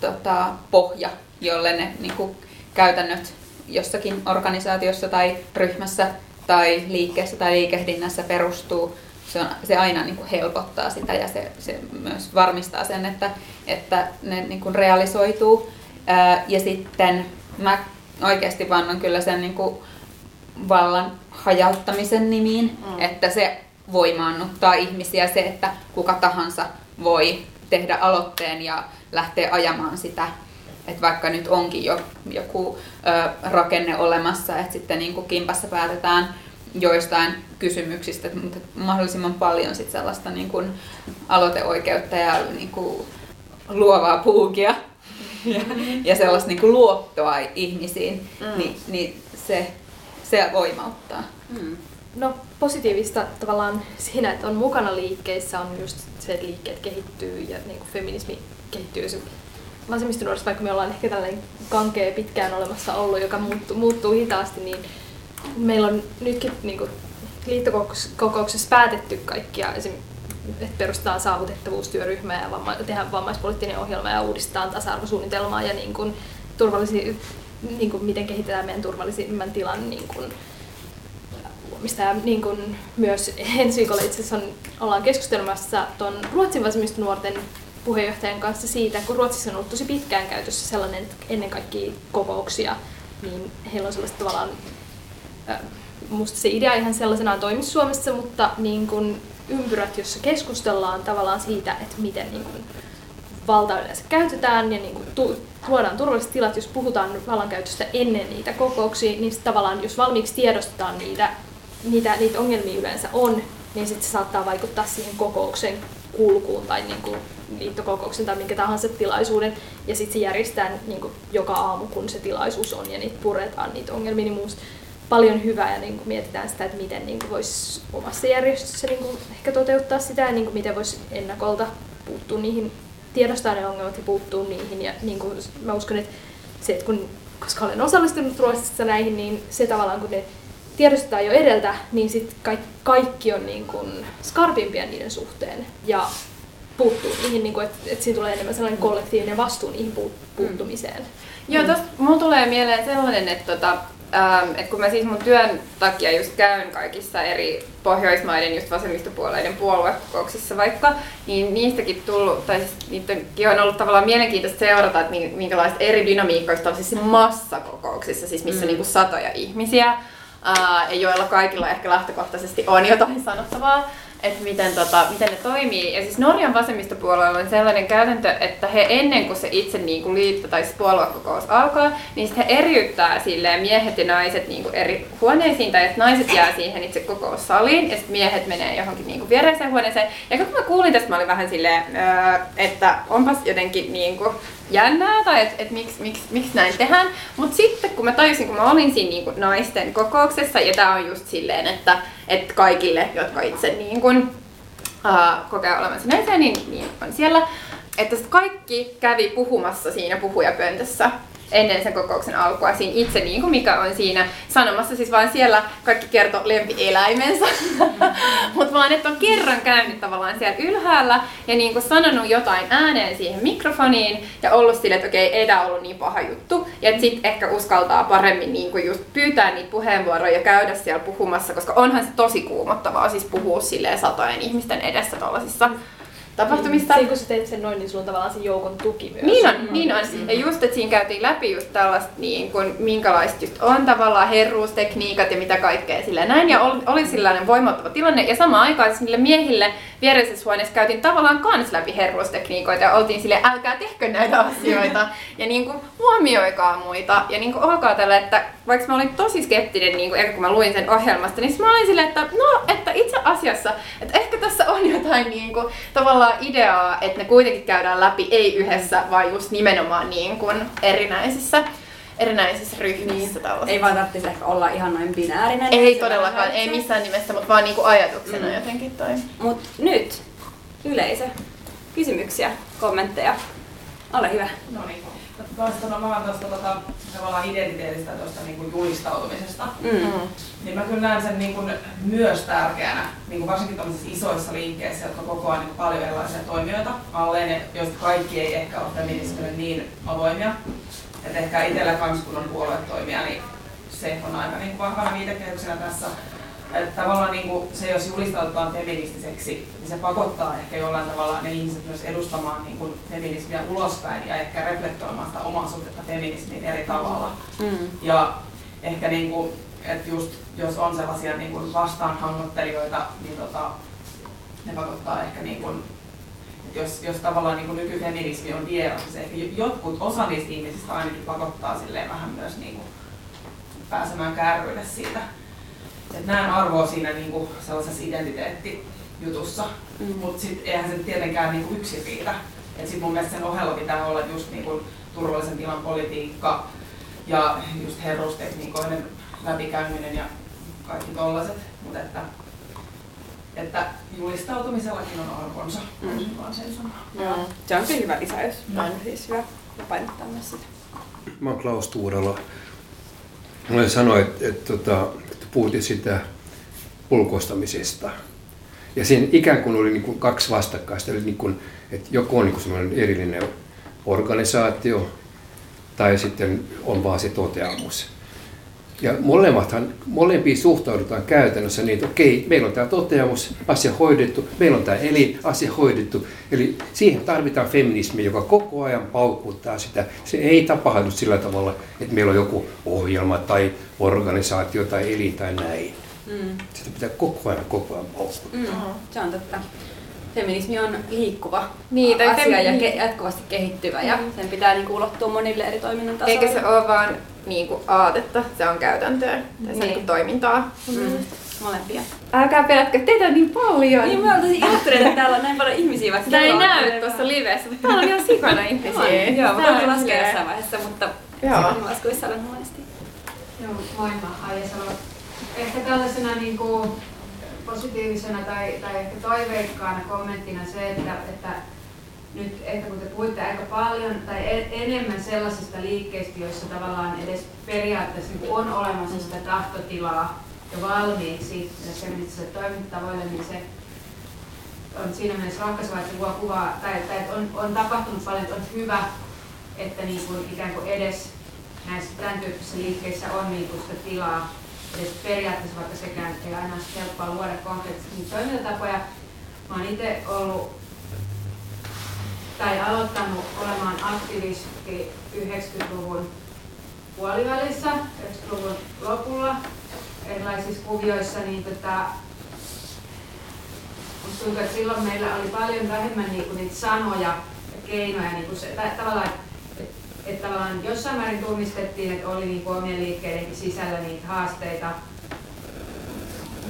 tota, pohja, jolle ne niin kuin, käytännöt jossakin organisaatiossa tai ryhmässä tai liikkeessä tai liikehdinnässä perustuu. Se, on, se aina niin kuin helpottaa sitä ja se, se myös varmistaa sen, että, että ne niin kuin realisoituu. Ää, ja sitten mä oikeasti vannon kyllä sen niin kuin vallan hajauttamisen nimiin, mm. että se voimaannuttaa ihmisiä, se, että kuka tahansa voi tehdä aloitteen ja lähteä ajamaan sitä, että vaikka nyt onkin jo joku ö, rakenne olemassa, että sitten niin kuin kimpassa päätetään joistain kysymyksistä, mutta mahdollisimman paljon sit sellaista niin kuin aloiteoikeutta ja niin kuin luovaa puukia ja, ja sellaista niin kuin luottoa ihmisiin, mm. niin, niin se, se voimauttaa. Mm. No positiivista tavallaan siinä, että on mukana liikkeissä, on just se, että liikkeet kehittyy ja niin kuin feminismi kehittyy. Se vasemmistonuorissa, vaikka me ollaan ehkä tällainen kankea pitkään olemassa ollut, joka muuttuu, muuttuu hitaasti, niin meillä on nytkin niin kuin, liittokokouksessa päätetty kaikkia että perustetaan saavutettavuustyöryhmä ja vamma, tehdään vammaispoliittinen ohjelma ja uudistetaan tasa-arvosuunnitelmaa ja niin kuin turvallisia, niin kuin miten kehitetään meidän turvallisimman tilan niin kuin, mistä ja niin kuin myös ensi viikolla itse asiassa on, ollaan keskustelemassa tuon Ruotsin vasemmistonuorten puheenjohtajan kanssa siitä, kun Ruotsissa on ollut tosi pitkään käytössä sellainen, että ennen kaikkia kokouksia, niin heillä on sellaista tavallaan, musta se idea ihan sellaisenaan toimi Suomessa, mutta niin kuin ympyrät, jossa keskustellaan tavallaan siitä, että miten niin kuin valta yleensä käytetään ja niin kuin tu- tuodaan turvalliset tilat, jos puhutaan vallankäytöstä ennen niitä kokouksia, niin tavallaan jos valmiiksi tiedostetaan niitä, niitä, niitä ongelmia yleensä on, niin sitten se saattaa vaikuttaa siihen kokouksen kulkuun tai niin kuin liittokokouksen tai minkä tahansa tilaisuuden. Ja sitten se järjestetään niin joka aamu, kun se tilaisuus on ja niitä puretaan niitä ongelmia, niin muusta paljon hyvää ja niin mietitään sitä, että miten niin voisi omassa järjestössä niin ehkä toteuttaa sitä ja niin miten voisi ennakolta puuttua niihin, tiedostaa ne ongelmat ja puuttua niihin. Ja niin kuin mä uskon, että se, että kun, koska olen osallistunut Ruotsissa näihin, niin se tavallaan kun ne tiedostetaan jo edeltä, niin sit kaikki, kaikki on niin kuin skarpimpia niiden suhteen ja puuttuu niihin, niin että, että siinä tulee enemmän sellainen kollektiivinen vastuu niihin puuttumiseen. Mm. Joo, tosta mulla tulee mieleen sellainen, että tota, Ähm, et kun mä siis mun työn takia just käyn kaikissa eri Pohjoismaiden just vasemmistopuolueiden puoluekokouksissa vaikka, niin niistäkin tullut, tai siis niitäkin on ollut tavallaan mielenkiintoista seurata, että minkälaista eri dynamiikkoista on siis massakokouksissa, siis missä mm. niinku satoja ihmisiä, ää, ja joilla kaikilla ehkä lähtökohtaisesti on jotain sanottavaa että miten, tota, miten ne toimii. Ja siis Norjan vasemmistopuolueella on sellainen käytäntö, että he ennen kuin se itse niin kuin liitto tai siis puoluekokous alkaa, niin he eriyttää silleen miehet ja naiset niin kuin eri huoneisiin, tai että naiset jää siihen itse kokoussaliin, ja sitten miehet menee johonkin niin kuin viereiseen huoneeseen. Ja kun mä kuulin tästä, mä olin vähän silleen, että onpas jotenkin niin kuin, jännää tai että et miksi miksi miksi näin tehdään. Mutta sitten kun mä tajusin, kun mä olin siinä niinku naisten kokouksessa, ja tämä on just silleen, että et kaikille, jotka itse niin kuin, uh, kokee olevansa naisia, niin, niin on siellä, että kaikki kävi puhumassa siinä puhujapöntössä ennen sen kokouksen alkua. Siinä itse, niin kuin mikä on siinä sanomassa, siis vaan siellä kaikki kertoo lempieläimensä, mutta vaan että on kerran käynyt tavallaan siellä ylhäällä ja niin kuin sanonut jotain ääneen siihen mikrofoniin ja ollut sille, että okei, ei tämä ollut niin paha juttu. Ja sitten ehkä uskaltaa paremmin niin kuin just pyytää niitä puheenvuoroja ja käydä siellä puhumassa, koska onhan se tosi kuumottavaa siis puhua silleen satojen ihmisten edessä tuollaisissa tapahtumista. Niin, kun sä teet sen noin, niin sulla on tavallaan se joukon tuki myös. Niin on, mm. niin on. Ja just, että siinä käytiin läpi just tällaista, niin kun, minkälaista just on tavallaan herruustekniikat ja mitä kaikkea sillä näin. Ja oli, oli sellainen voimattava tilanne. Ja samaan aikaan siis niille miehille viereisessä huoneessa käytiin tavallaan kans läpi herruustekniikoita ja oltiin sille älkää tehkö näitä asioita ja niin kuin, huomioikaa muita. Ja niin kuin, olkaa tällä, että vaikka mä olin tosi skeptinen, niin kuin, kun mä luin sen ohjelmasta, niin mä olin silleen, että no, että itse asiassa, että ehkä tässä on jotain niin kuin, tavallaan ideaa, että ne kuitenkin käydään läpi ei yhdessä, vaan just nimenomaan niin kuin, erinäisissä erinäisissä ryhmissä niin. Ei vaan tarvitsisi ehkä olla ihan noin binäärinen. Ei todellakaan, ei missään nimessä, mutta vaan niinku ajatuksena mm. jotenkin toi. Mut nyt yleisö. Kysymyksiä, kommentteja. Ole hyvä. No niin. Tuosta mä vaan tuosta tota, tavallaan identiteetistä tuosta niin julistautumisesta. Mm. mm. Niin mä kyllä näen sen niin kuin myös tärkeänä, niin kuin varsinkin tämmöisissä isoissa liikkeissä, jotka kokoaa niin paljon erilaisia toimijoita alleen, joista kaikki ei ehkä ole feminismille niin avoimia. Et ehkä itsellä kans kun on puoluetoimija, niin se on aika niin vahvana viitekehyksenä tässä. Että tavallaan niin kuin se, jos julistaututaan feministiseksi, niin se pakottaa ehkä jollain tavalla ne ihmiset myös edustamaan niin kuin feminismiä ulospäin ja ehkä reflektoimaan sitä omaa suhdetta feminismiin eri tavalla. Mm. Ja ehkä niin kuin, että just jos on sellaisia niin kuin vastaanhangottelijoita, niin tota, ne pakottaa ehkä niin kuin jos, jos tavallaan niin kuin nykyfeminismi on vieras, niin se ehkä jotkut, osa niistä ihmisistä ainakin pakottaa silleen vähän myös niin kuin pääsemään kärryille siitä. Et näen arvoa siinä niin kuin sellaisessa identiteettijutussa, mm. mutta sitten eihän se tietenkään niin kuin yksin riitä. Et sit mun mielestä sen ohella pitää olla just niin kuin turvallisen tilan politiikka ja just herrustekniikoiden läpikäyminen ja kaikki tollaset. Mutta että että julistautumisellakin on arvonsa, mm. vaan sen sanoa. Mm. Se on kyllä hyvä lisäys. Mm. On siis hyvä painottaa myös sitä. Mä oon Klaus Tuurala. Olen sanoa, että, että, että, että puhutin sitä ulkoistamisesta. Ja siinä ikään kuin oli niin kuin kaksi vastakkaista. Eli niin kuin, että joko on niin kuin erillinen organisaatio, tai sitten on vaan se toteamus. Ja molemmathan, molempiin suhtaudutaan käytännössä niin, että okei, meillä on tämä toteamus, asia hoidettu, meillä on tämä elin, asia hoidettu. Eli siihen tarvitaan feminismi, joka koko ajan paukuttaa sitä. Se ei tapahdu sillä tavalla, että meillä on joku ohjelma tai organisaatio tai elin tai näin. Mm. Sitä pitää koko ajan, koko ajan paukuttaa. Mm. Se on totta feminismi on liikkuva niin, asia femi- ja ke- jatkuvasti kehittyvä ja mm. sen pitää niinku ulottua monille eri toiminnan tasoille. Eikä se ole vaan niinku aatetta, se on käytäntöä tai se on niin. niinku toimintaa. Mm. Molempia. Älkää pelätkö, teitä on niin paljon. Niin, mä oon tosi ilahtunut, että täällä on näin paljon ihmisiä. Vaikka Sitä ei näy tuossa livessä, mutta täällä on ihan sikana ihmisiä. Joo, mä voin laskea jossain vaiheessa, mutta Joo. laskuissa olen huonosti. Joo, moi mä Aija Salo. Ehkä tällaisena niin kuin positiivisena tai, tai ehkä toiveikkaana kommenttina se, että, että nyt ehkä kun te puhuitte aika paljon tai e- enemmän sellaisista liikkeistä, joissa tavallaan edes periaatteessa niin on olemassa sitä tahtotilaa jo valmiiksi feministisille toimintatavoille, niin se on siinä mielessä rohkaiseva, että luo kuvaa, tai, tai on, on tapahtunut paljon, että on hyvä, että niin kuin ikään kuin edes näissä tämän tyyppisissä liikkeissä on niin kuin sitä tilaa edes periaatteessa, vaikka sekään ei aina helppoa luoda konkreettisia toimintatapoja. Mä oon itse ollut tai aloittanut olemaan aktivisti 90-luvun puolivälissä, 90-luvun lopulla erilaisissa kuvioissa, niin tota, tuntuu, että silloin meillä oli paljon vähemmän niinku niitä sanoja ja keinoja, niinku se, tai, tavallaan, että tavallaan jossain määrin tunnistettiin, että oli niin omien liikkeidenkin sisällä niitä haasteita,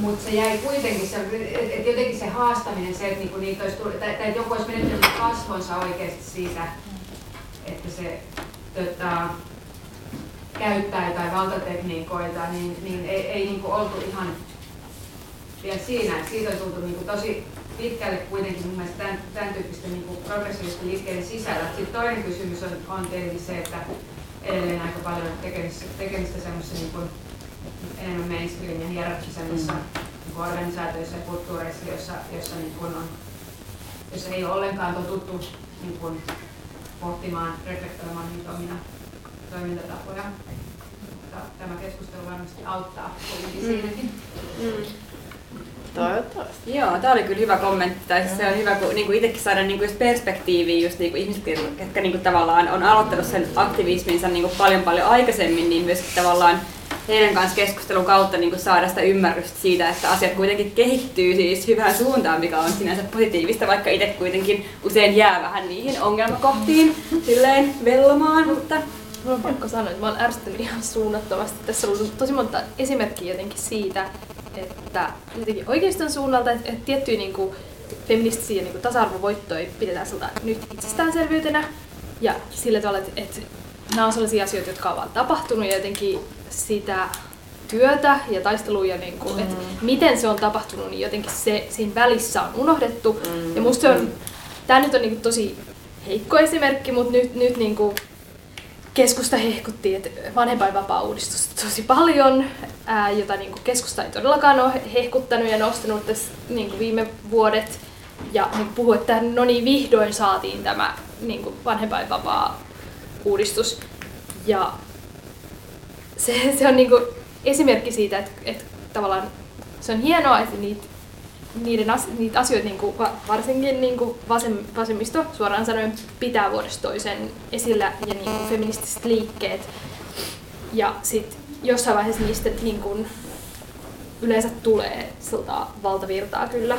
mutta se jäi kuitenkin, se, että jotenkin se haastaminen, se, että niinku niitä olisi, tai, tai että joku olisi menettänyt kasvonsa oikeasti siitä, että se tota, käyttää jotain valtatekniikoita, niin, niin ei, ei niinku oltu ihan vielä siinä, siitä on tultu niinku tosi pitkälle kuitenkin mun mielestä tämän, tämän tyyppisten niin progressiivisten liikkeiden sisällä. Sitten toinen kysymys on, on tietenkin se, että edelleen aika paljon tekemistä, tekemistä semmoisessa niin kuin enemmän mainstream ja hierarkisemmissa mm. niin organisaatioissa ja kulttuureissa, joissa, joissa, niin kuin on, jossa ei ole ollenkaan totuttu niin kuin, pohtimaan, reflektoimaan niitä omina toimintatapoja. Mutta tämä keskustelu varmasti auttaa kuitenkin mm. siinäkin. Mm. Toivottavasti. Joo, tämä oli kyllä hyvä kommentti. Tai siis se on hyvä, kun niinku itsekin saada niinku just perspektiiviä just niinku ihmiset, jotka niinku tavallaan on aloittanut sen aktivisminsa niinku paljon paljon aikaisemmin, niin myöskin tavallaan heidän kanssa keskustelun kautta niin saada sitä ymmärrystä siitä, että asiat kuitenkin kehittyy siis hyvään suuntaan, mikä on sinänsä positiivista, vaikka itse kuitenkin usein jää vähän niihin ongelmakohtiin silleen vellomaan, mutta Mulla on pakko sanoa, että mä oon ärsyttänyt ihan suunnattomasti. Tässä on ollut tosi monta esimerkkiä jotenkin siitä, että jotenkin oikeiston suunnalta, että, että tiettyjä niin kuin, feministisiä niin kuin, tasa-arvovoittoja pidetään nyt itsestäänselvyytenä. Ja sillä tavalla, että, että nämä on sellaisia asioita, jotka ovat tapahtunut ja jotenkin sitä työtä ja taisteluja, niin kuin, mm. että miten se on tapahtunut, niin jotenkin se siinä välissä on unohdettu. Mm. Ja musta se on, tämä nyt on niin kuin, tosi heikko esimerkki, mutta nyt, nyt niin kuin, keskusta hehkutti että vanhempainvapaa-uudistusta tosi paljon, ää, jota niin kuin keskusta ei todellakaan ole hehkuttanut ja nostanut tässä niin kuin viime vuodet. Ja niin puhuu, että no niin, vihdoin saatiin tämä niin kuin vanhempainvapaa-uudistus. Ja se, se on niin kuin esimerkki siitä, että, että tavallaan se on hienoa, että niitä niiden as, niitä asioita niin kuin, varsinkin niin kuin vasem, vasemmisto suoraan sanoen pitää vuodesta toisen esillä ja niin kuin feministiset liikkeet. Ja sitten jossain vaiheessa niistä niin kuin, yleensä tulee valtavirtaa kyllä.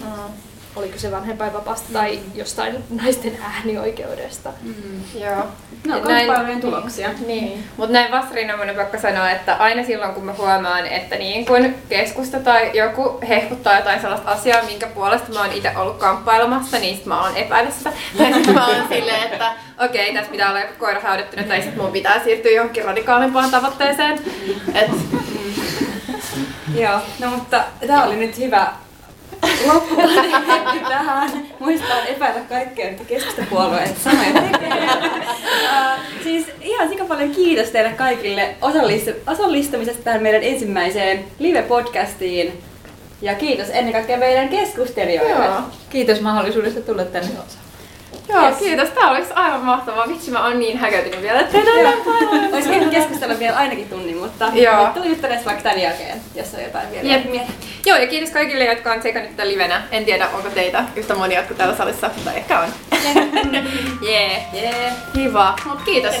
Mm oliko se vanhempainvapaasta tai jostain naisten äänioikeudesta. Mm. Joo. No, näin, tuloksia. Niin. Mutta näin vastarinnan pakko sanoa, että aina silloin kun mä huomaan, että niin kun keskusta tai joku hehkuttaa jotain sellaista asiaa, minkä puolesta mä oon itse ollut kamppailemassa, niin sit mä oon epäillyt sitä. Tai sit mä oon silleen, että okei, okay, tässä pitää olla joku koira haudettuna, tai sit mun pitää siirtyä johonkin radikaalimpaan tavoitteeseen. Et, Joo, no mutta tää oli nyt hyvä loppuun tähän. Muistaa epäillä kaikkea, että keskustapuolueet samoja tekee. Uh, siis ihan sika paljon kiitos teille kaikille osallist- osallistumisesta tähän meidän ensimmäiseen live-podcastiin. Ja kiitos ennen kaikkea meidän keskustelijoille. Joo. Kiitos mahdollisuudesta tulla tänne. Joo, kiitos. Tää olisi aivan mahtavaa. Vitsi, mä oon niin häkeltynyt vielä, että paljon. Olisi voinut keskustella vielä ainakin tunnin, mutta Joo. tuli juttelemaan vaikka tämän jälkeen, jos on jotain vielä Jep. mietitty. Joo, ja kiitos kaikille, jotka on tsekannut tätä livenä. En tiedä, onko teitä yhtä monia kuin täällä salissa, mutta ehkä on. Jee. Jee. Kiva. Mut kiitos.